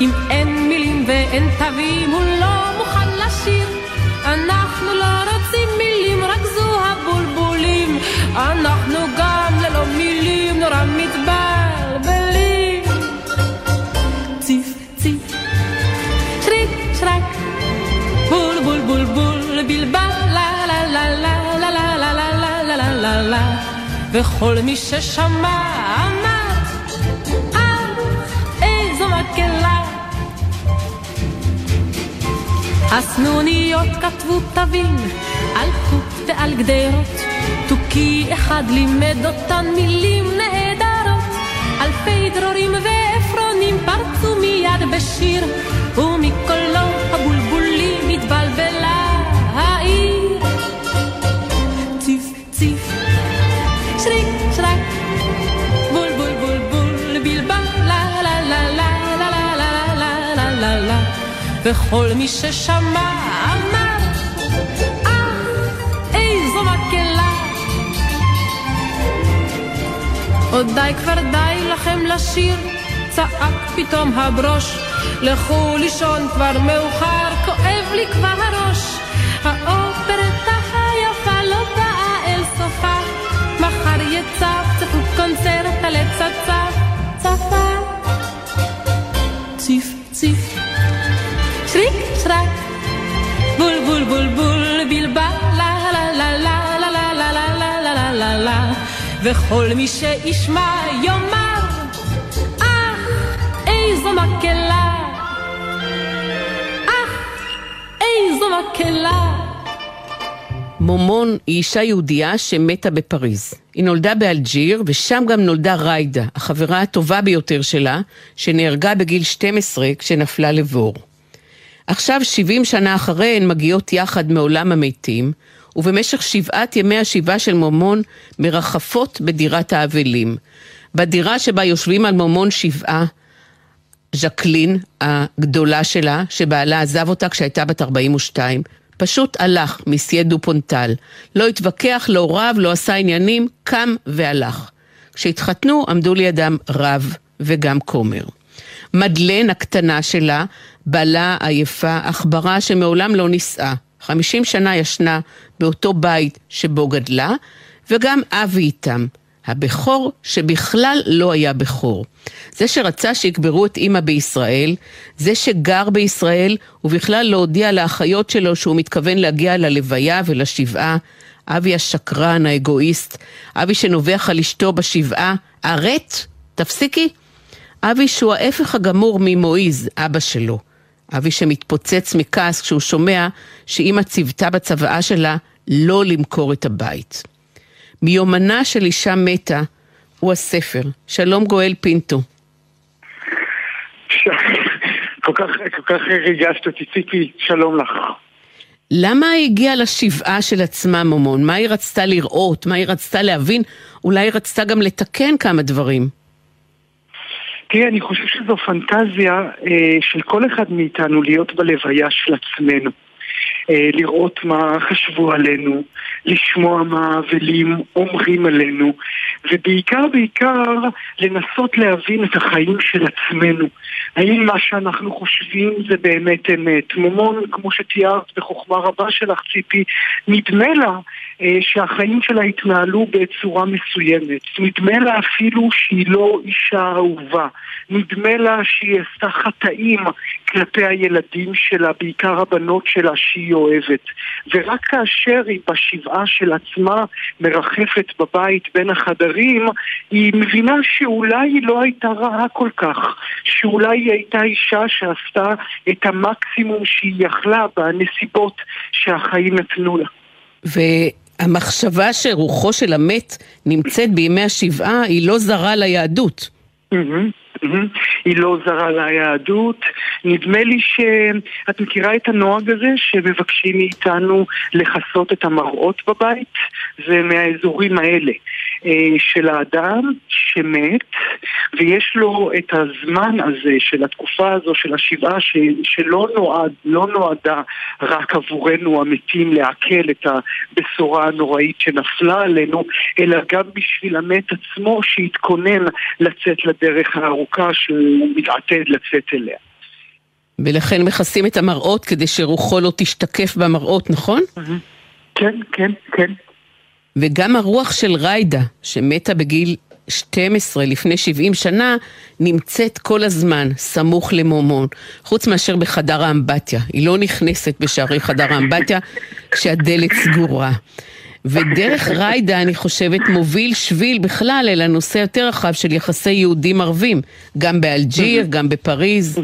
[SPEAKER 7] אם אין מילים ואין תווים, הוא לא מוכן לשיר. אנחנו לא רוצים מילים, רק זו הבולבולים, אנחנו וכל מי ששמע אמר, אה, איזו מקהלה. הסנוניות כתבו תווים על חוט ועל גדרות, תוכי אחד לימד אותן מילים נהדרות. אלפי דרורים ועפרונים פרצו מיד בשיר, ומקולו וכל מי ששמע אמר אה איזו מקהלה. עוד די כבר די לכם לשיר צעק פתאום הברוש. לכו לישון כבר מאוחר כואב לי כבר הראש וכל מי שישמע יאמר, אך איזו מקהלה, אך איזו מקהלה.
[SPEAKER 4] מומון היא אישה יהודייה שמתה בפריז. היא נולדה באלג'יר, ושם גם נולדה ריידה, החברה הטובה ביותר שלה, שנהרגה בגיל 12 כשנפלה לבור. עכשיו, 70 שנה אחרי, הן מגיעות יחד מעולם המתים, ובמשך שבעת ימי השבעה של מומון מרחפות בדירת האבלים. בדירה שבה יושבים על מומון שבעה, ז'קלין, הגדולה שלה, שבעלה עזב אותה כשהייתה בת 42, פשוט הלך, מסיה דופונטל. לא התווכח, לא רב, לא עשה עניינים, קם והלך. כשהתחתנו עמדו לידם רב וגם כומר. מדלן הקטנה שלה, בעלה עייפה, עכברה שמעולם לא נישאה. חמישים שנה ישנה באותו בית שבו גדלה, וגם אבי איתם. הבכור שבכלל לא היה בכור. זה שרצה שיקברו את אימא בישראל, זה שגר בישראל ובכלל לא הודיע לאחיות שלו שהוא מתכוון להגיע ללוויה ולשבעה, אבי השקרן, האגואיסט, אבי שנובח על אשתו בשבעה, ארט, תפסיקי. אבי שהוא ההפך הגמור ממועיז, אבא שלו. אבי שמתפוצץ מכעס כשהוא שומע שאימא ציוותה בצוואה שלה לא למכור את הבית. מיומנה של אישה מתה הוא הספר. שלום גואל פינטו.
[SPEAKER 8] כל כך, כל כך ריגשת אותי, ציפי, שלום לך.
[SPEAKER 4] למה היא הגיעה לשבעה של עצמה, מומון? מה היא רצתה לראות? מה היא רצתה להבין? אולי היא רצתה גם לתקן כמה דברים.
[SPEAKER 8] תראי, אני חושב שזו פנטזיה אה, של כל אחד מאיתנו להיות בלוויה של עצמנו. אה, לראות מה חשבו עלינו, לשמוע מה האבלים אומרים עלינו, ובעיקר בעיקר לנסות להבין את החיים של עצמנו. האם מה שאנחנו חושבים זה באמת אמת? מומון, כמו שתיארת בחוכמה רבה שלך, ציפי, נדמה לה שהחיים שלה התנהלו בצורה מסוימת. נדמה לה אפילו שהיא לא אישה אהובה. נדמה לה שהיא עשתה חטאים כלפי הילדים שלה, בעיקר הבנות שלה שהיא אוהבת. ורק כאשר היא בשבעה של עצמה מרחפת בבית בין החדרים, היא מבינה שאולי היא לא הייתה רעה כל כך. שאולי היא הייתה אישה שעשתה את המקסימום שהיא יכלה בנסיבות שהחיים נתנו לה.
[SPEAKER 4] המחשבה שרוחו של המת נמצאת בימי השבעה היא לא זרה ליהדות.
[SPEAKER 8] היא לא זרה ליהדות. נדמה לי שאת מכירה את הנוהג הזה שמבקשים מאיתנו לכסות את המראות בבית? זה מהאזורים האלה. אה, של האדם שמת, ויש לו את הזמן הזה של התקופה הזו של השבעה ש, שלא נועד, לא נועדה רק עבורנו המתים לעכל את הבשורה הנוראית שנפלה עלינו, אלא גם בשביל המת עצמו שיתכונן לצאת לדרך הארוכה שהוא מתעתד לצאת אליה.
[SPEAKER 4] ולכן מכסים את המראות כדי שרוחו לא תשתקף במראות, נכון?
[SPEAKER 8] כן, כן, כן.
[SPEAKER 4] וגם הרוח של ריידה, שמתה בגיל 12 לפני 70 שנה, נמצאת כל הזמן סמוך למומון, חוץ מאשר בחדר האמבטיה. היא לא נכנסת בשערי חדר האמבטיה כשהדלת סגורה. ודרך ריידה, אני חושבת, מוביל שביל בכלל אל הנושא יותר רחב של יחסי יהודים ערבים, גם באלג'יר, גם בפריז.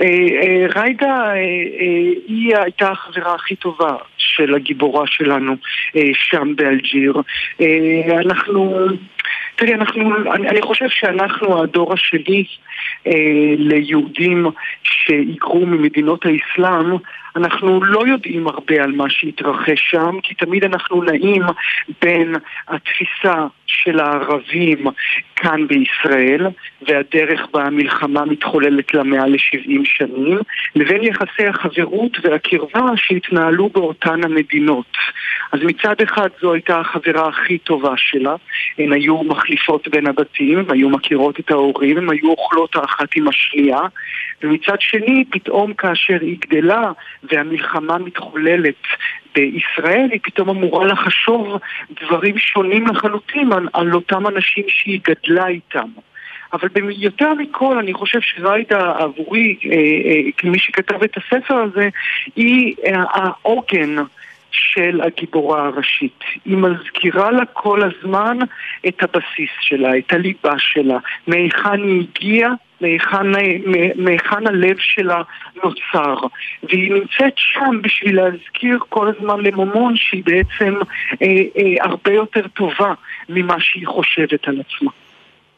[SPEAKER 8] אה, אה, ריידה, אה, היא הייתה החברה הכי טובה של הגיבורה שלנו שם באלג'יר. אנחנו, תראי, אנחנו, אני, אני חושב שאנחנו הדור השני ליהודים שהיגרו ממדינות האסלאם אנחנו לא יודעים הרבה על מה שהתרחש שם, כי תמיד אנחנו נעים בין התפיסה של הערבים כאן בישראל, והדרך בה המלחמה מתחוללת לה מעל ל-70 שנים, לבין יחסי החברות והקרבה שהתנהלו באותן המדינות. אז מצד אחד זו הייתה החברה הכי טובה שלה, הן היו מחליפות בין הבתים, הן היו מכירות את ההורים, הן היו אוכלות האחת עם השנייה, ומצד שני, פתאום כאשר היא גדלה והמלחמה מתחוללת בישראל, היא פתאום אמורה לחשוב דברים שונים לחלוטין על, על אותם אנשים שהיא גדלה איתם. אבל יותר מכל, אני חושב שריידה עבורי, אה, אה, כמי שכתב את הספר הזה, היא אה, העוגן של הגיבורה הראשית. היא מזכירה לה כל הזמן את הבסיס שלה, את הליבה שלה, מהיכן היא הגיעה מהיכן הלב שלה נוצר. והיא נמצאת שם בשביל להזכיר כל הזמן למומון שהיא בעצם אה, אה, הרבה יותר טובה ממה שהיא חושבת על עצמה.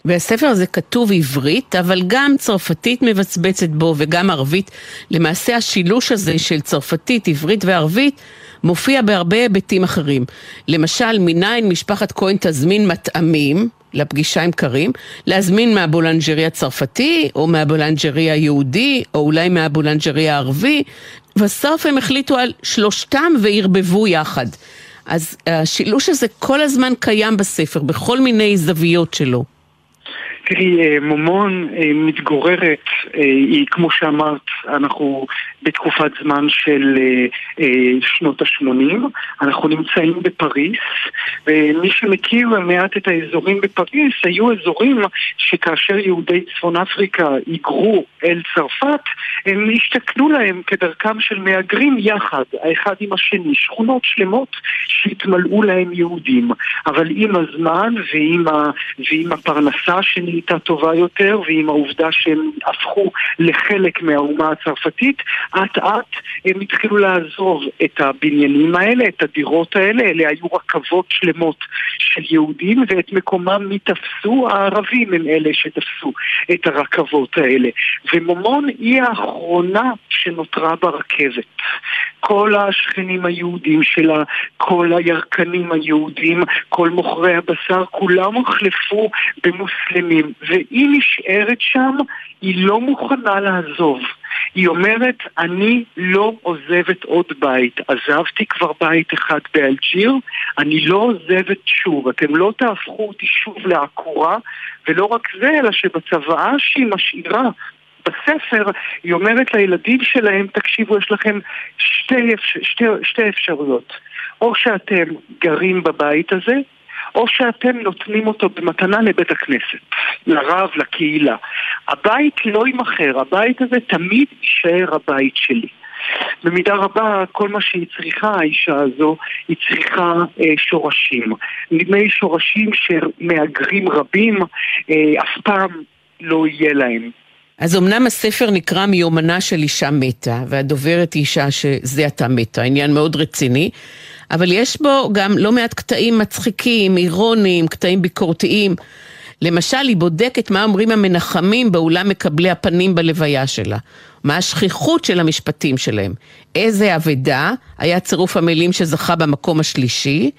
[SPEAKER 4] והספר הזה כתוב עברית, אבל גם צרפתית מבצבצת בו וגם ערבית. למעשה השילוש הזה של צרפתית, עברית וערבית מופיע בהרבה היבטים אחרים. למשל, מניין משפחת כהן תזמין מטעמים לפגישה עם קרים, להזמין מהבולנג'רי הצרפתי, או מהבולנג'רי היהודי, או אולי מהבולנג'רי הערבי. בסוף הם החליטו על שלושתם וערבבו יחד. אז השילוש הזה כל הזמן קיים בספר, בכל מיני זוויות שלו.
[SPEAKER 8] תראי, אה, מומון אה, מתגוררת, אה, היא כמו שאמרת, אנחנו בתקופת זמן של שנות ה-80, אנחנו נמצאים בפריס, ומי שמכיר מעט את האזורים בפריס, היו אזורים שכאשר יהודי צפון אפריקה היגרו אל צרפת, הם השתכנו להם כדרכם של מהגרים יחד, האחד עם השני, שכונות שלמות שהתמלאו להם יהודים. אבל עם הזמן ועם, ה, ועם הפרנסה שנהייתה נהייתה טובה יותר, ועם העובדה שהם הפכו לחלק מהאומה הצרפתית, אט אט הם התחילו לעזוב את הבניינים האלה, את הדירות האלה, אלה היו רכבות שלמות של יהודים, ואת מקומם מי תפסו? הערבים הם אלה שתפסו את הרכבות האלה. ומומון היא האחרונה שנותרה ברכבת. כל השכנים היהודים שלה, כל הירקנים היהודים, כל מוכרי הבשר, כולם הוחלפו במוסלמים. והיא נשארת שם, היא לא מוכנה לעזוב. היא אומרת, אני לא עוזבת עוד בית. עזבתי כבר בית אחד באלג'יר, אני לא עוזבת שוב. אתם לא תהפכו אותי שוב לעקורה, ולא רק זה, אלא שבצוואה שהיא משאירה בספר היא אומרת לילדים שלהם, תקשיבו, יש לכם שתי, שתי, שתי אפשרויות. או שאתם גרים בבית הזה, או שאתם נותנים אותו במתנה לבית הכנסת, לרב, לקהילה. הבית לא יימכר, הבית הזה תמיד יישאר הבית שלי. במידה רבה, כל מה שהיא צריכה, האישה הזו, היא צריכה אה, שורשים. נדמה לי שורשים שמהגרים רבים אה, אף פעם לא יהיה להם.
[SPEAKER 4] אז אמנם הספר נקרא מיומנה של אישה מתה, והדוברת היא אישה שזה עתה מתה, עניין מאוד רציני, אבל יש בו גם לא מעט קטעים מצחיקים, אירוניים, קטעים ביקורתיים. למשל, היא בודקת מה אומרים המנחמים באולם מקבלי הפנים בלוויה שלה. מה השכיחות של המשפטים שלהם. איזה אבדה היה צירוף המילים שזכה במקום השלישי,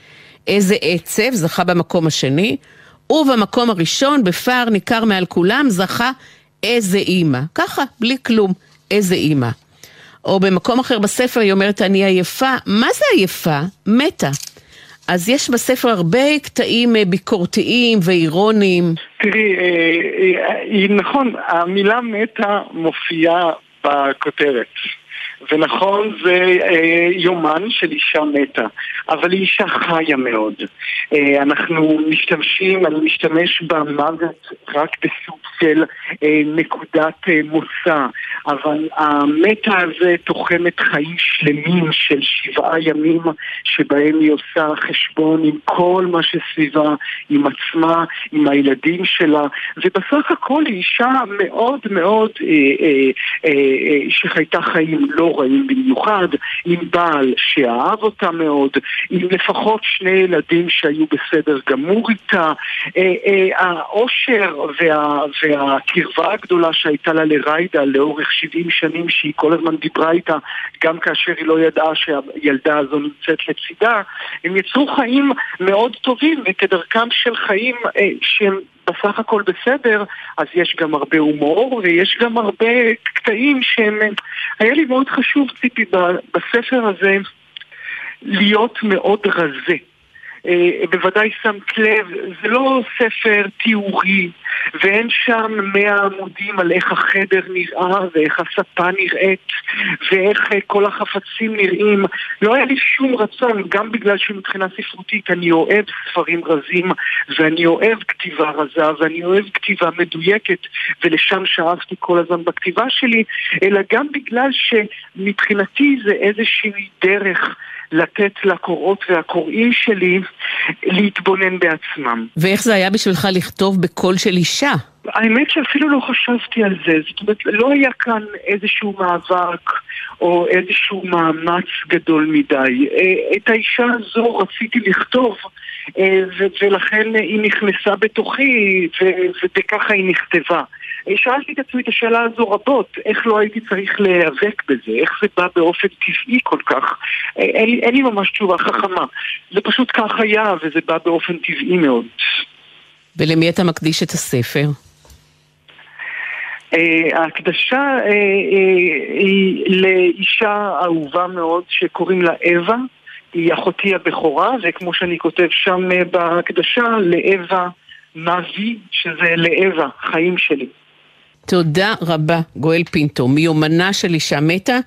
[SPEAKER 4] איזה עצב זכה במקום השני, ובמקום הראשון, בפער ניכר מעל כולם, זכה איזה אימא. ככה, בלי כלום, איזה אימא. או במקום אחר בספר היא אומרת, אני עייפה. מה זה עייפה? מתה. אז יש בספר הרבה קטעים אה, ביקורתיים ואירוניים.
[SPEAKER 8] תראי, אה, אה, נכון, המילה מתה מופיעה בכותרת. ונכון, זה אה, יומן של אישה מתה, אבל היא אישה חיה מאוד. אה, אנחנו משתמשים, אני משתמש במוות רק בסוג של אה, נקודת אה, מוצא, אבל המתה הזה תוחמת חיים שלמים של שבעה ימים שבהם היא עושה חשבון עם כל מה שסביבה, עם עצמה, עם הילדים שלה, ובסך הכל היא אישה מאוד מאוד אה, אה, אה, אה, שחייתה חיים לא רעים במיוחד, עם בעל שאהב אותה מאוד, עם לפחות שני ילדים שהיו בסדר גמור איתה, אה, אה, האושר וה, והקרבה הגדולה שהייתה לה לריידה לאורך 70 שנים שהיא כל הזמן דיברה איתה, גם כאשר היא לא ידעה שהילדה הזו נמצאת לצידה, הם יצרו חיים מאוד טובים וכדרכם של חיים אה, שהם בסך הכל בסדר, אז יש גם הרבה הומור ויש גם הרבה קטעים שהם... היה לי מאוד חשוב, ציפי, בספר הזה להיות מאוד רזה. אה, בוודאי שמת לב, זה לא ספר תיאורי, ואין שם מאה עמודים על איך החדר נראה, ואיך הספה נראית, ואיך אה, כל החפצים נראים. לא היה לי שום רצון, גם בגלל שמבחינה ספרותית אני אוהב ספרים רזים, ואני אוהב כתיבה רזה, ואני אוהב כתיבה מדויקת, ולשם שאפתי כל הזמן בכתיבה שלי, אלא גם בגלל שמבחינתי זה איזושהי דרך לתת לקוראות והקוראים שלי להתבונן בעצמם.
[SPEAKER 4] ואיך זה היה בשבילך לכתוב בקול של אישה?
[SPEAKER 8] האמת שאפילו לא חשבתי על זה, זאת אומרת, לא היה כאן איזשהו מאבק או איזשהו מאמץ גדול מדי. את האישה הזו רציתי לכתוב ולכן היא נכנסה בתוכי וככה היא נכתבה. שאלתי את עצמי את השאלה הזו רבות, איך לא הייתי צריך להיאבק בזה, איך זה בא באופן טבעי כל כך. אין, אין לי ממש תשובה חכמה. זה פשוט כך היה, וזה בא באופן טבעי מאוד.
[SPEAKER 4] ולמי אתה מקדיש את הספר?
[SPEAKER 8] Uh, ההקדשה uh, uh, היא לאישה אהובה מאוד שקוראים לה אווה, היא אחותי הבכורה, וכמו שאני כותב שם בהקדשה, לאווה מבי, שזה לאווה, חיים שלי.
[SPEAKER 4] תודה רבה, גואל פינטו, מיומנה של אישה מתה.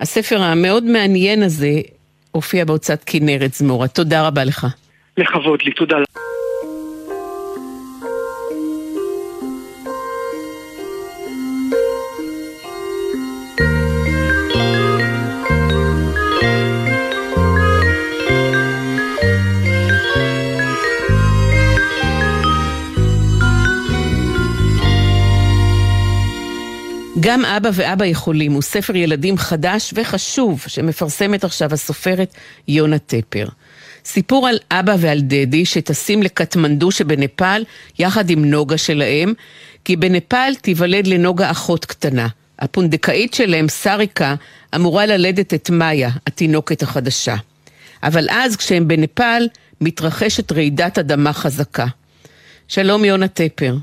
[SPEAKER 4] הספר המאוד מעניין הזה הופיע בהוצאת כנרת זמורה. תודה רבה לך.
[SPEAKER 8] לכבוד לי, תודה.
[SPEAKER 4] גם אבא ואבא יכולים הוא ספר ילדים חדש וחשוב שמפרסמת עכשיו הסופרת יונה טפר. סיפור על אבא ועל דדי שטסים לקטמנדו שבנפאל יחד עם נוגה שלהם, כי בנפאל תיוולד לנוגה אחות קטנה. הפונדקאית שלהם, סריקה, אמורה ללדת את מאיה, התינוקת החדשה. אבל אז כשהם בנפאל, מתרחשת רעידת אדמה חזקה. שלום יונה טפר.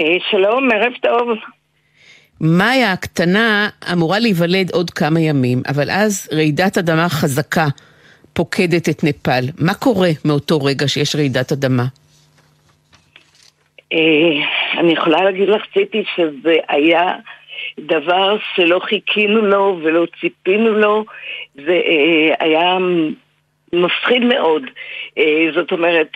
[SPEAKER 9] אה, שלום, ערב טוב.
[SPEAKER 4] מאיה הקטנה אמורה להיוולד עוד כמה ימים, אבל אז רעידת אדמה חזקה פוקדת את נפאל. מה קורה מאותו רגע שיש רעידת אדמה?
[SPEAKER 9] אה, אני יכולה להגיד לך, ציפי, שזה היה דבר שלא חיכינו לו ולא ציפינו לו, זה אה, היה מפחיד מאוד. אה, זאת אומרת,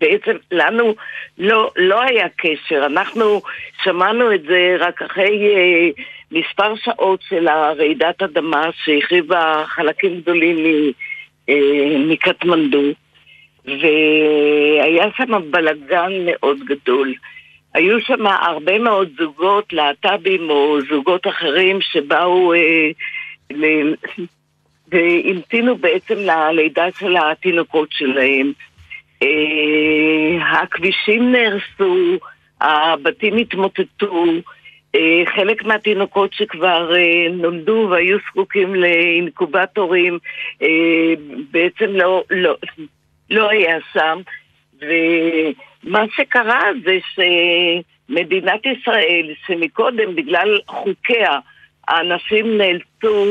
[SPEAKER 9] בעצם לנו לא, לא היה קשר, אנחנו שמענו את זה רק אחרי אה, מספר שעות של הרעידת אדמה שהחריבה חלקים גדולים אה, מקטמנדו, והיה שם בלגן מאוד גדול. היו שם הרבה מאוד זוגות, להט"בים או זוגות אחרים שבאו אה, ל... והמתינו בעצם ללידה של התינוקות שלהם. אה, הכבישים נהרסו, הבתים התמוטטו, אה, חלק מהתינוקות שכבר אה, נולדו והיו זקוקים לאינקובטורים בעצם לא, לא, לא היה שם. ומה שקרה זה שמדינת ישראל, שמקודם בגלל חוקיה האנשים נאלצו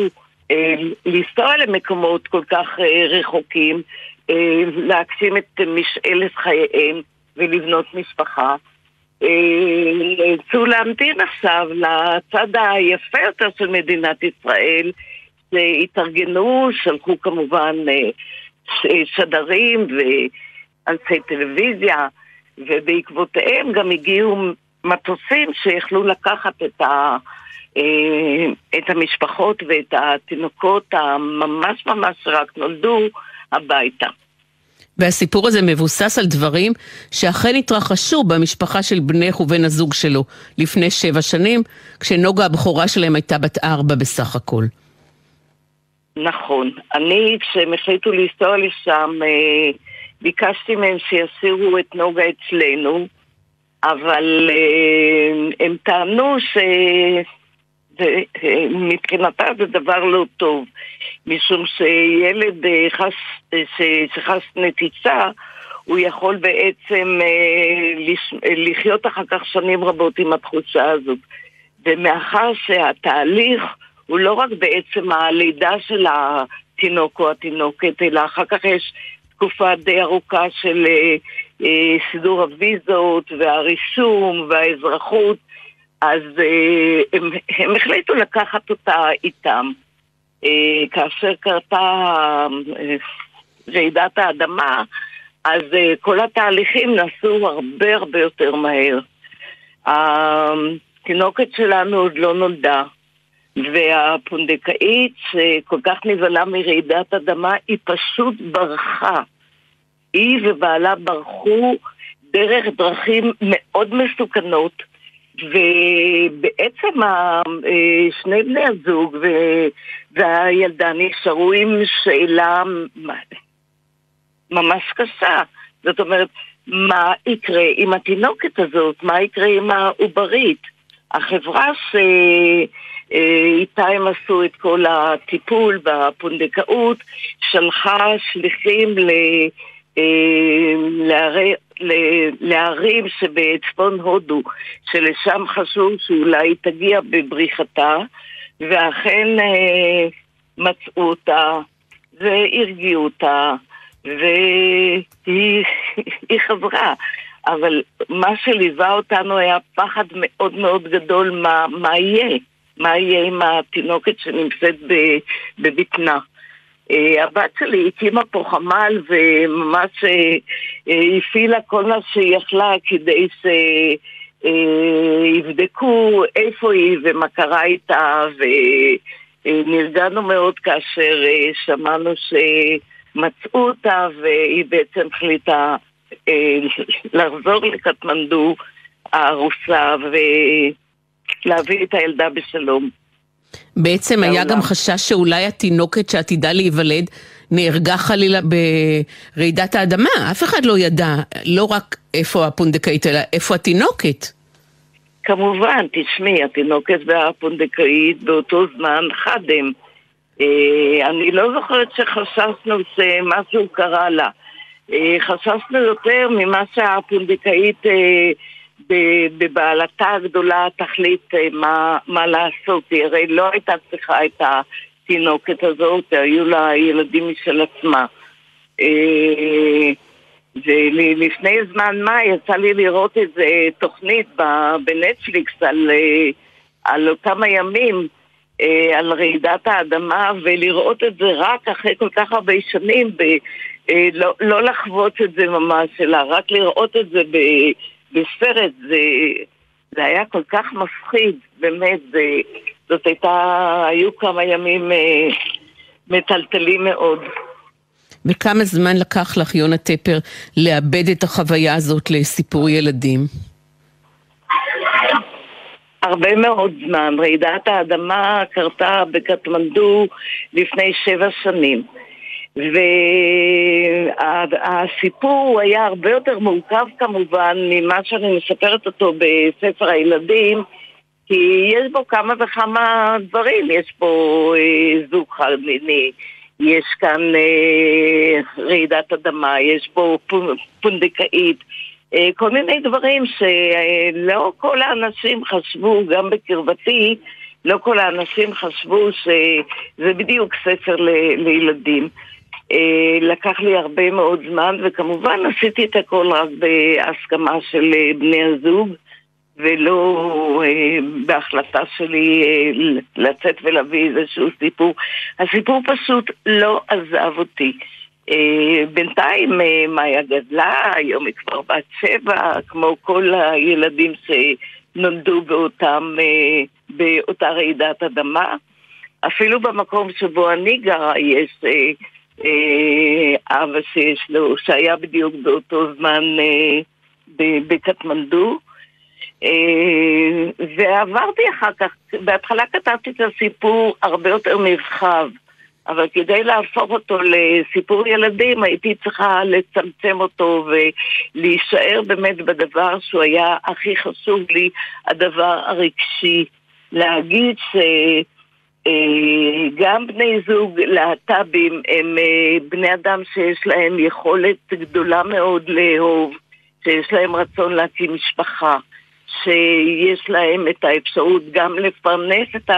[SPEAKER 9] לנסוע למקומות כל כך רחוקים, להגשים את משאלת חייהם ולבנות משפחה. אה, נאלצו להמתין עכשיו לצד היפה יותר של מדינת ישראל, שהתארגנו, שלחו כמובן אה, שדרים ואנשי טלוויזיה, ובעקבותיהם גם הגיעו מטוסים שיכלו לקחת את, ה, את המשפחות ואת התינוקות הממש ממש רק נולדו הביתה.
[SPEAKER 4] והסיפור הזה מבוסס על דברים שאכן התרחשו במשפחה של בנך ובן הזוג שלו לפני שבע שנים, כשנוגה הבכורה שלהם הייתה בת ארבע בסך הכל.
[SPEAKER 9] נכון. אני, כשהם החליטו לנסוע לשם, אה, ביקשתי מהם שיסירו את נוגה אצלנו, אבל אה, הם טענו ש... מבחינתה זה דבר לא טוב, משום שילד אה, אה, שחס נתיצה, הוא יכול בעצם אה, לחיות אחר כך שנים רבות עם התחושה הזאת. ומאחר שהתהליך הוא לא רק בעצם הלידה של התינוק או התינוקת, אלא אחר כך יש תקופה די ארוכה של סידור הוויזות והרישום והאזרחות. אז אה, הם, הם החליטו לקחת אותה איתם. אה, כאשר קרתה אה, רעידת האדמה, אז כל התהליכים נעשו הרבה הרבה יותר מהר. התינוקת שלנו עוד לא נולדה, והפונדקאית שכל כך נבהלה מרעידת אדמה, היא פשוט ברחה. היא ובעלה ברחו דרך דרכים מאוד מסוכנות, ובעצם אה, שני בני הזוג והילדה נשארו עם שאלה ממש קשה. זאת אומרת, מה יקרה עם התינוקת הזאת? מה יקרה עם העוברית? החברה שאיתה הם עשו את כל הטיפול בפונדקאות שלחה שליחים ל... אה, לערי- ל- לערים שבצפון הודו, שלשם חשוב שאולי תגיע בבריחתה, ואכן אה, מצאו אותה והרגיעו אותה, והיא היא חזרה. אבל מה שליווה אותנו היה פחד מאוד מאוד גדול מה, מה יהיה, מה יהיה עם התינוקת שנמצאת בבטנה. אה, הבת שלי הקימה פה חמ"ל וממש אה, אה, הפעילה כל מה שהיא יכלה כדי שיבדקו איפה היא ומה קרה איתה ונרגענו מאוד כאשר שמענו שמצאו אותה והיא בעצם החליטה לחזור לקטמנדו הארוסה ולהביא את הילדה בשלום.
[SPEAKER 4] בעצם היה. גם חשש שאולי התינוקת שעתידה להיוולד נהרגה חלילה ברעידת האדמה. אף אחד לא ידע, לא רק איפה הפונדקאית, אלא איפה התינוקת.
[SPEAKER 9] כמובן, תשמעי, התינוקת והפונדקאית באותו זמן חד הם. אה, אני לא זוכרת שחששנו שמשהו קרה לה. אה, חששנו יותר ממה שהפונדקאית אה, בבעלתה הגדולה תחליט אה, מה, מה לעשות. היא הרי לא הייתה צריכה את התינוקת הזאת, היו לה ילדים משל עצמה. אה, ולפני זמן מה יצא לי לראות איזה תוכנית בנטפליקס על, אה, על אותם הימים, אה, על רעידת האדמה, ולראות את זה רק אחרי כל כך הרבה שנים, ב, אה, לא, לא לחוות את זה ממש, אלא רק לראות את זה ב, בסרט, זה, זה היה כל כך מפחיד, באמת, זה, זאת הייתה, היו כמה ימים אה, מטלטלים מאוד.
[SPEAKER 4] וכמה זמן לקח לך, יונה טפר, לאבד את החוויה הזאת לסיפור ילדים?
[SPEAKER 9] הרבה מאוד זמן. רעידת האדמה קרתה בקטמנדו לפני שבע שנים. והסיפור היה הרבה יותר מורכב כמובן ממה שאני מספרת אותו בספר הילדים, כי יש בו כמה וכמה דברים. יש פה אה, זוג חד מיני, יש כאן אה, רעידת אדמה, יש פה פונ- פונדקאית. אה, כל מיני דברים שלא כל האנשים חשבו, גם בקרבתי, לא כל האנשים חשבו שזה בדיוק ספר ל- לילדים. לקח לי הרבה מאוד זמן, וכמובן עשיתי את הכל רק בהסכמה של אה, בני הזוג, ולא אה, בהחלטה שלי אה, לצאת ולהביא איזשהו סיפור. הסיפור פשוט לא עזב אותי. אה, בינתיים אה, מאיה גדלה, היום היא כבר בת שבע, כמו כל הילדים שנולדו באותם, אה, באותה רעידת אדמה. אפילו במקום שבו אני גרה יש אה, אה, אבא שיש לו, שהיה בדיוק באותו זמן אה, בקטמנדו. אה, ועברתי אחר כך, בהתחלה כתבתי את הסיפור הרבה יותר נרחב, אבל כדי להפוך אותו לסיפור ילדים הייתי צריכה לצמצם אותו ולהישאר באמת בדבר שהוא היה הכי חשוב לי, הדבר הרגשי. להגיד ש... אה, גם בני זוג להט"בים הם אה, בני אדם שיש להם יכולת גדולה מאוד לאהוב, שיש להם רצון להקים משפחה, שיש להם את האפשרות גם לפרנס את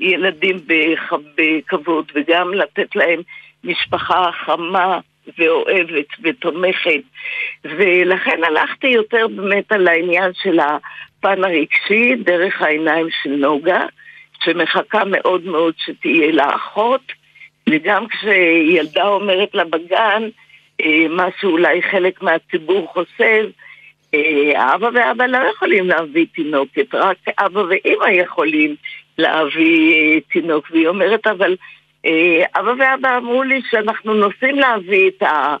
[SPEAKER 9] הילדים בכ- בכבוד וגם לתת להם משפחה חמה ואוהבת ותומכת. ולכן הלכתי יותר באמת על העניין של הפן הרגשי דרך העיניים של נוגה. שמחכה מאוד מאוד שתהיה לה אחות, וגם כשילדה אומרת לה בגן, אה, מה שאולי חלק מהציבור חושב, אה, אבא ואבא לא יכולים להביא תינוקת, רק אבא ואימא יכולים להביא אה, תינוק. והיא אומרת, אבל אה, אבא ואבא אמרו לי שאנחנו נוסעים להביא את ה...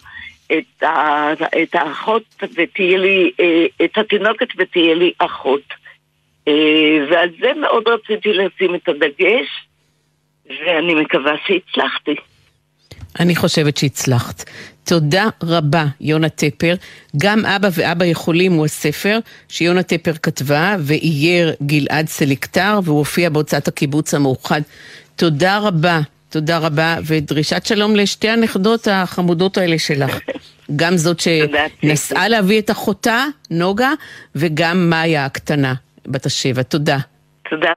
[SPEAKER 9] את, ה, את האחות ותהיה לי, אה, את התינוקת ותהיה לי אחות. ועל זה מאוד רציתי לשים את הדגש, ואני מקווה שהצלחתי.
[SPEAKER 4] אני חושבת שהצלחת. תודה רבה, יונה טפר. גם אבא ואבא יכולים הוא הספר שיונה טפר כתבה ואייר גלעד סלקטר, והוא הופיע בהוצאת הקיבוץ המאוחד. תודה רבה, תודה רבה, ודרישת שלום לשתי הנכדות החמודות האלה שלך. גם זאת שנסעה להביא את אחותה, נוגה, וגם מאיה הקטנה, בת השבע. תודה.
[SPEAKER 9] תודה.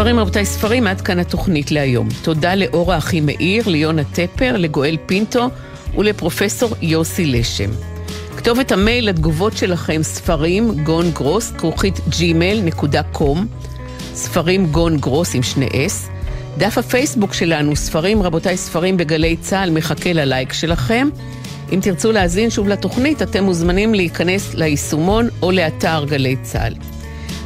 [SPEAKER 4] ספרים רבותיי ספרים, עד כאן התוכנית להיום. תודה לאורה אחימאיר, ליונה טפר, לגואל פינטו ולפרופסור יוסי לשם. כתובת המייל לתגובות שלכם, ספרים גון גרוס, כרוכית gmail.com, ספרים גון גרוס עם שני אס. דף הפייסבוק שלנו, ספרים רבותיי ספרים בגלי צה"ל, מחכה ללייק שלכם. אם תרצו להאזין שוב לתוכנית, אתם מוזמנים להיכנס ליישומון או לאתר גלי צה"ל.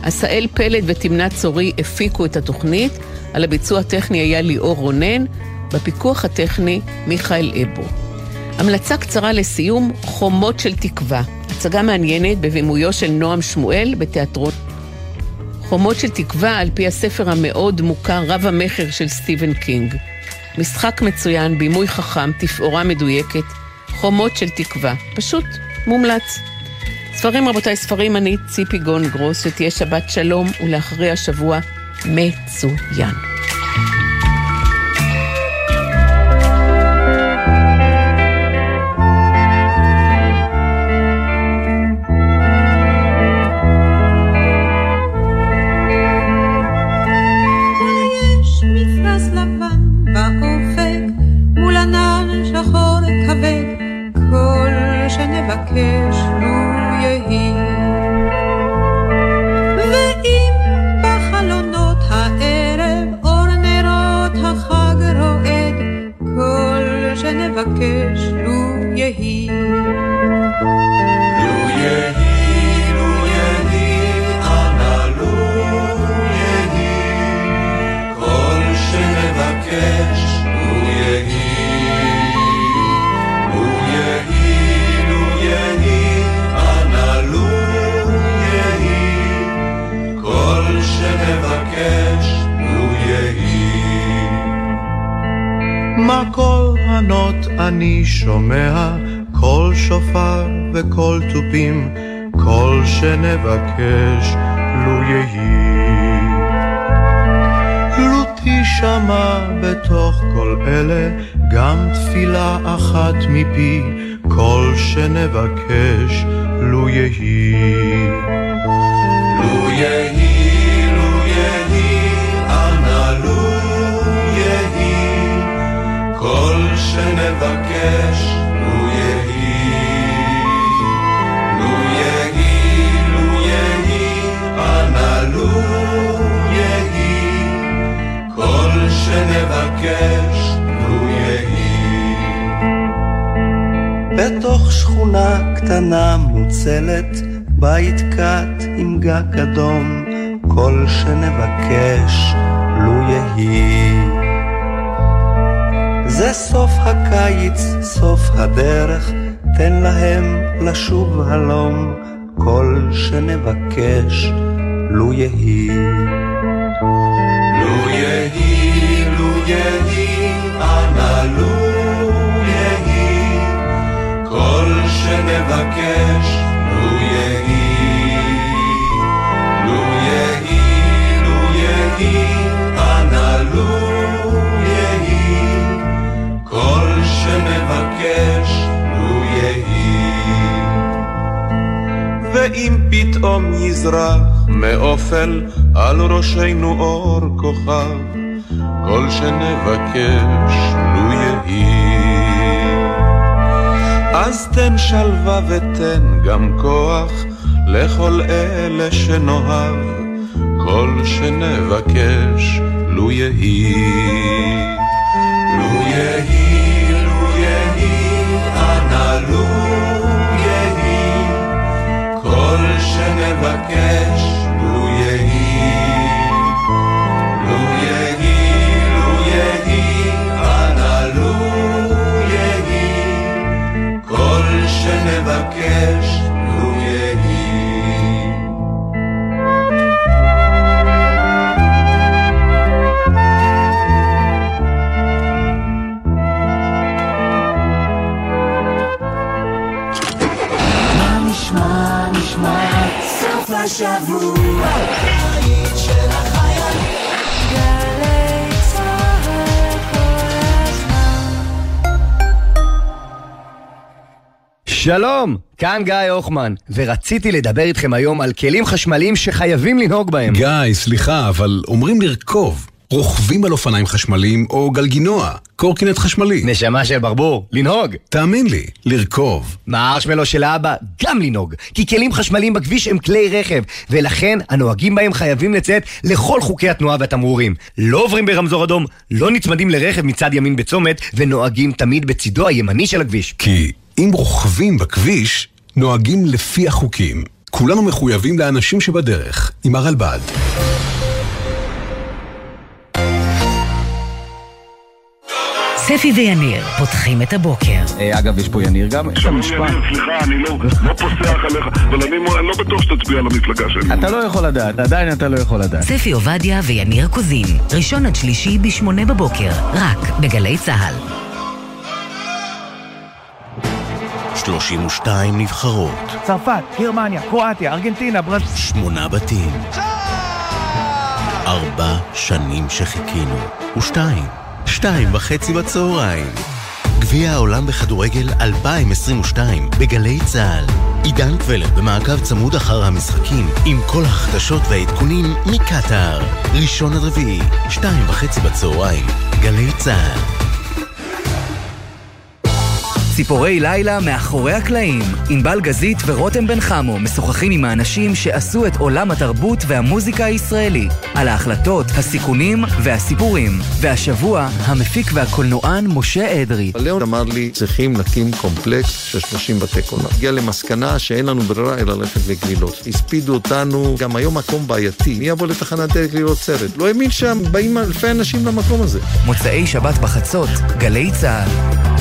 [SPEAKER 4] עשאל פלד ותמנת צורי הפיקו את התוכנית, על הביצוע הטכני היה ליאור רונן, בפיקוח הטכני מיכאל אבו. המלצה קצרה לסיום, חומות של תקווה. הצגה מעניינת בבימויו של נועם שמואל בתיאטרון. חומות של תקווה על פי הספר המאוד מוכר רב המכר של סטיבן קינג. משחק מצוין, בימוי חכם, תפאורה מדויקת, חומות של תקווה. פשוט מומלץ. ספרים רבותיי, ספרים אני ציפי גון גרוס, שתהיה שבת שלום ולאחרי השבוע מצוין.
[SPEAKER 10] קול שנבקש לו יהי. לו תשמע בתוך כל אלה גם תפילה אחת מפי, קול שנבקש לו יהי.
[SPEAKER 3] לו יהי, שנבקש לו יהי.
[SPEAKER 11] בתוך שכונה קטנה מוצלת, בית קט עם גג אדום, כל שנבקש לו יהי. זה סוף הקיץ, סוף הדרך, תן להם לשוב הלום, כל שנבקש לו יהי.
[SPEAKER 3] יהי, אנא לו יהי, כל שנבקש לו יהי. לו יהי, לו יהי, אנא לו יהי, כל שנבקש לו יהי.
[SPEAKER 10] ואם פתאום יזרח מאופל על ראשנו אור כוכב, כל שנבקש לו יהי. אז תן שלווה ותן גם כוח לכל אלה שנאהב, כל שנבקש לו יהי.
[SPEAKER 3] לו יהי, לו יהי, אנא לו יהי, כל שנבקש
[SPEAKER 12] השבוע, הבית של החיילים. גלי צהל כל הזמן.
[SPEAKER 13] שלום, כאן גיא הוחמן, ורציתי לדבר איתכם היום על כלים חשמליים שחייבים לנהוג בהם.
[SPEAKER 14] גיא, סליחה, אבל אומרים לרכוב. רוכבים על אופניים חשמליים או גלגינוע, קורקינט חשמלי.
[SPEAKER 13] נשמה של ברבור, לנהוג.
[SPEAKER 14] תאמין לי, לרכוב.
[SPEAKER 13] מהארשמלו של האבא, גם לנהוג. כי כלים חשמליים בכביש הם כלי רכב, ולכן הנוהגים בהם חייבים לציית לכל חוקי התנועה והתמרורים. לא עוברים ברמזור אדום, לא נצמדים לרכב מצד ימין בצומת, ונוהגים תמיד בצידו הימני של הכביש.
[SPEAKER 14] כי אם רוכבים בכביש, נוהגים לפי החוקים. כולנו מחויבים לאנשים שבדרך, עם הרלב"ד.
[SPEAKER 15] ספי ויניר פותחים את הבוקר.
[SPEAKER 16] אגב, יש פה יניר גם? יש
[SPEAKER 6] שלום יניר, סליחה, אני לא לא פוסח עליך, אבל אני לא בטוח שתצביע למפלגה שלי.
[SPEAKER 16] אתה לא יכול לדעת, עדיין אתה לא יכול לדעת.
[SPEAKER 15] ספי עובדיה ויניר קוזין, ראשון עד שלישי בשמונה בבוקר, רק בגלי צה"ל.
[SPEAKER 17] 32 נבחרות,
[SPEAKER 18] צרפת, גרמניה, קרואטיה, ארגנטינה, ברז...
[SPEAKER 17] שמונה בתים. ארבע שנים שחיכינו, ושתיים, שתיים וחצי בצהריים. גביע העולם בכדורגל 2022 בגלי צה"ל. עידן קבלר במעקב צמוד אחר המשחקים עם כל החדשות והעדכונים מקטאר. ראשון עד רביעי, שתיים וחצי בצהריים, גלי צה"ל.
[SPEAKER 19] ציפורי לילה מאחורי הקלעים. ענבל גזית ורותם בן חמו משוחחים עם האנשים שעשו את עולם התרבות והמוזיקה הישראלי. על ההחלטות, הסיכונים והסיפורים. והשבוע, המפיק והקולנוען משה אדרי.
[SPEAKER 20] ליאון אמר לי, צריכים להקים קומפלקס של 30 בתי קולנוע. הגיע למסקנה שאין לנו ברירה אלא ללכת לגלילות. הספידו אותנו, גם היום מקום בעייתי. מי יבוא לתחנת דלק לראות סרט? לא האמין שם, באים אלפי אנשים למקום הזה.
[SPEAKER 19] מוצאי שבת בחצות, גלי צה"ל.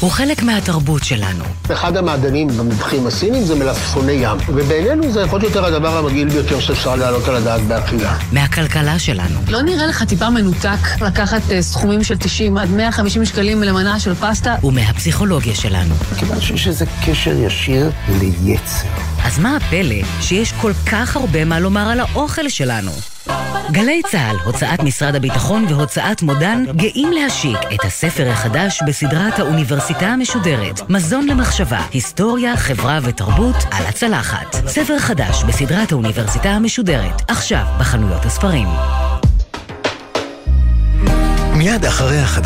[SPEAKER 15] הוא חלק מהתרבות שלנו.
[SPEAKER 21] אחד המעדנים במבחים הסינים זה מלפפוני ים, ובינינו זה יכול להיות יותר הדבר המגעיל ביותר שאפשר להעלות על הדעת באכילה.
[SPEAKER 15] מהכלכלה שלנו.
[SPEAKER 22] לא נראה לך טיפה מנותק לקחת uh, סכומים של 90 עד 150 שקלים למנה של פסטה?
[SPEAKER 15] ומהפסיכולוגיה שלנו.
[SPEAKER 21] כיוון שיש איזה קשר ישיר ליצר.
[SPEAKER 15] אז מה הפלא שיש כל כך הרבה מה לומר על האוכל שלנו? גלי צה"ל, הוצאת משרד הביטחון והוצאת מודן גאים להשיק את הספר החדש בסדרת האוניברסיטה המשודרת, מזון למחשבה, היסטוריה, חברה ותרבות על הצלחת. ספר חדש בסדרת האוניברסיטה המשודרת, עכשיו בחנויות הספרים.
[SPEAKER 17] מיד אחרי החדש...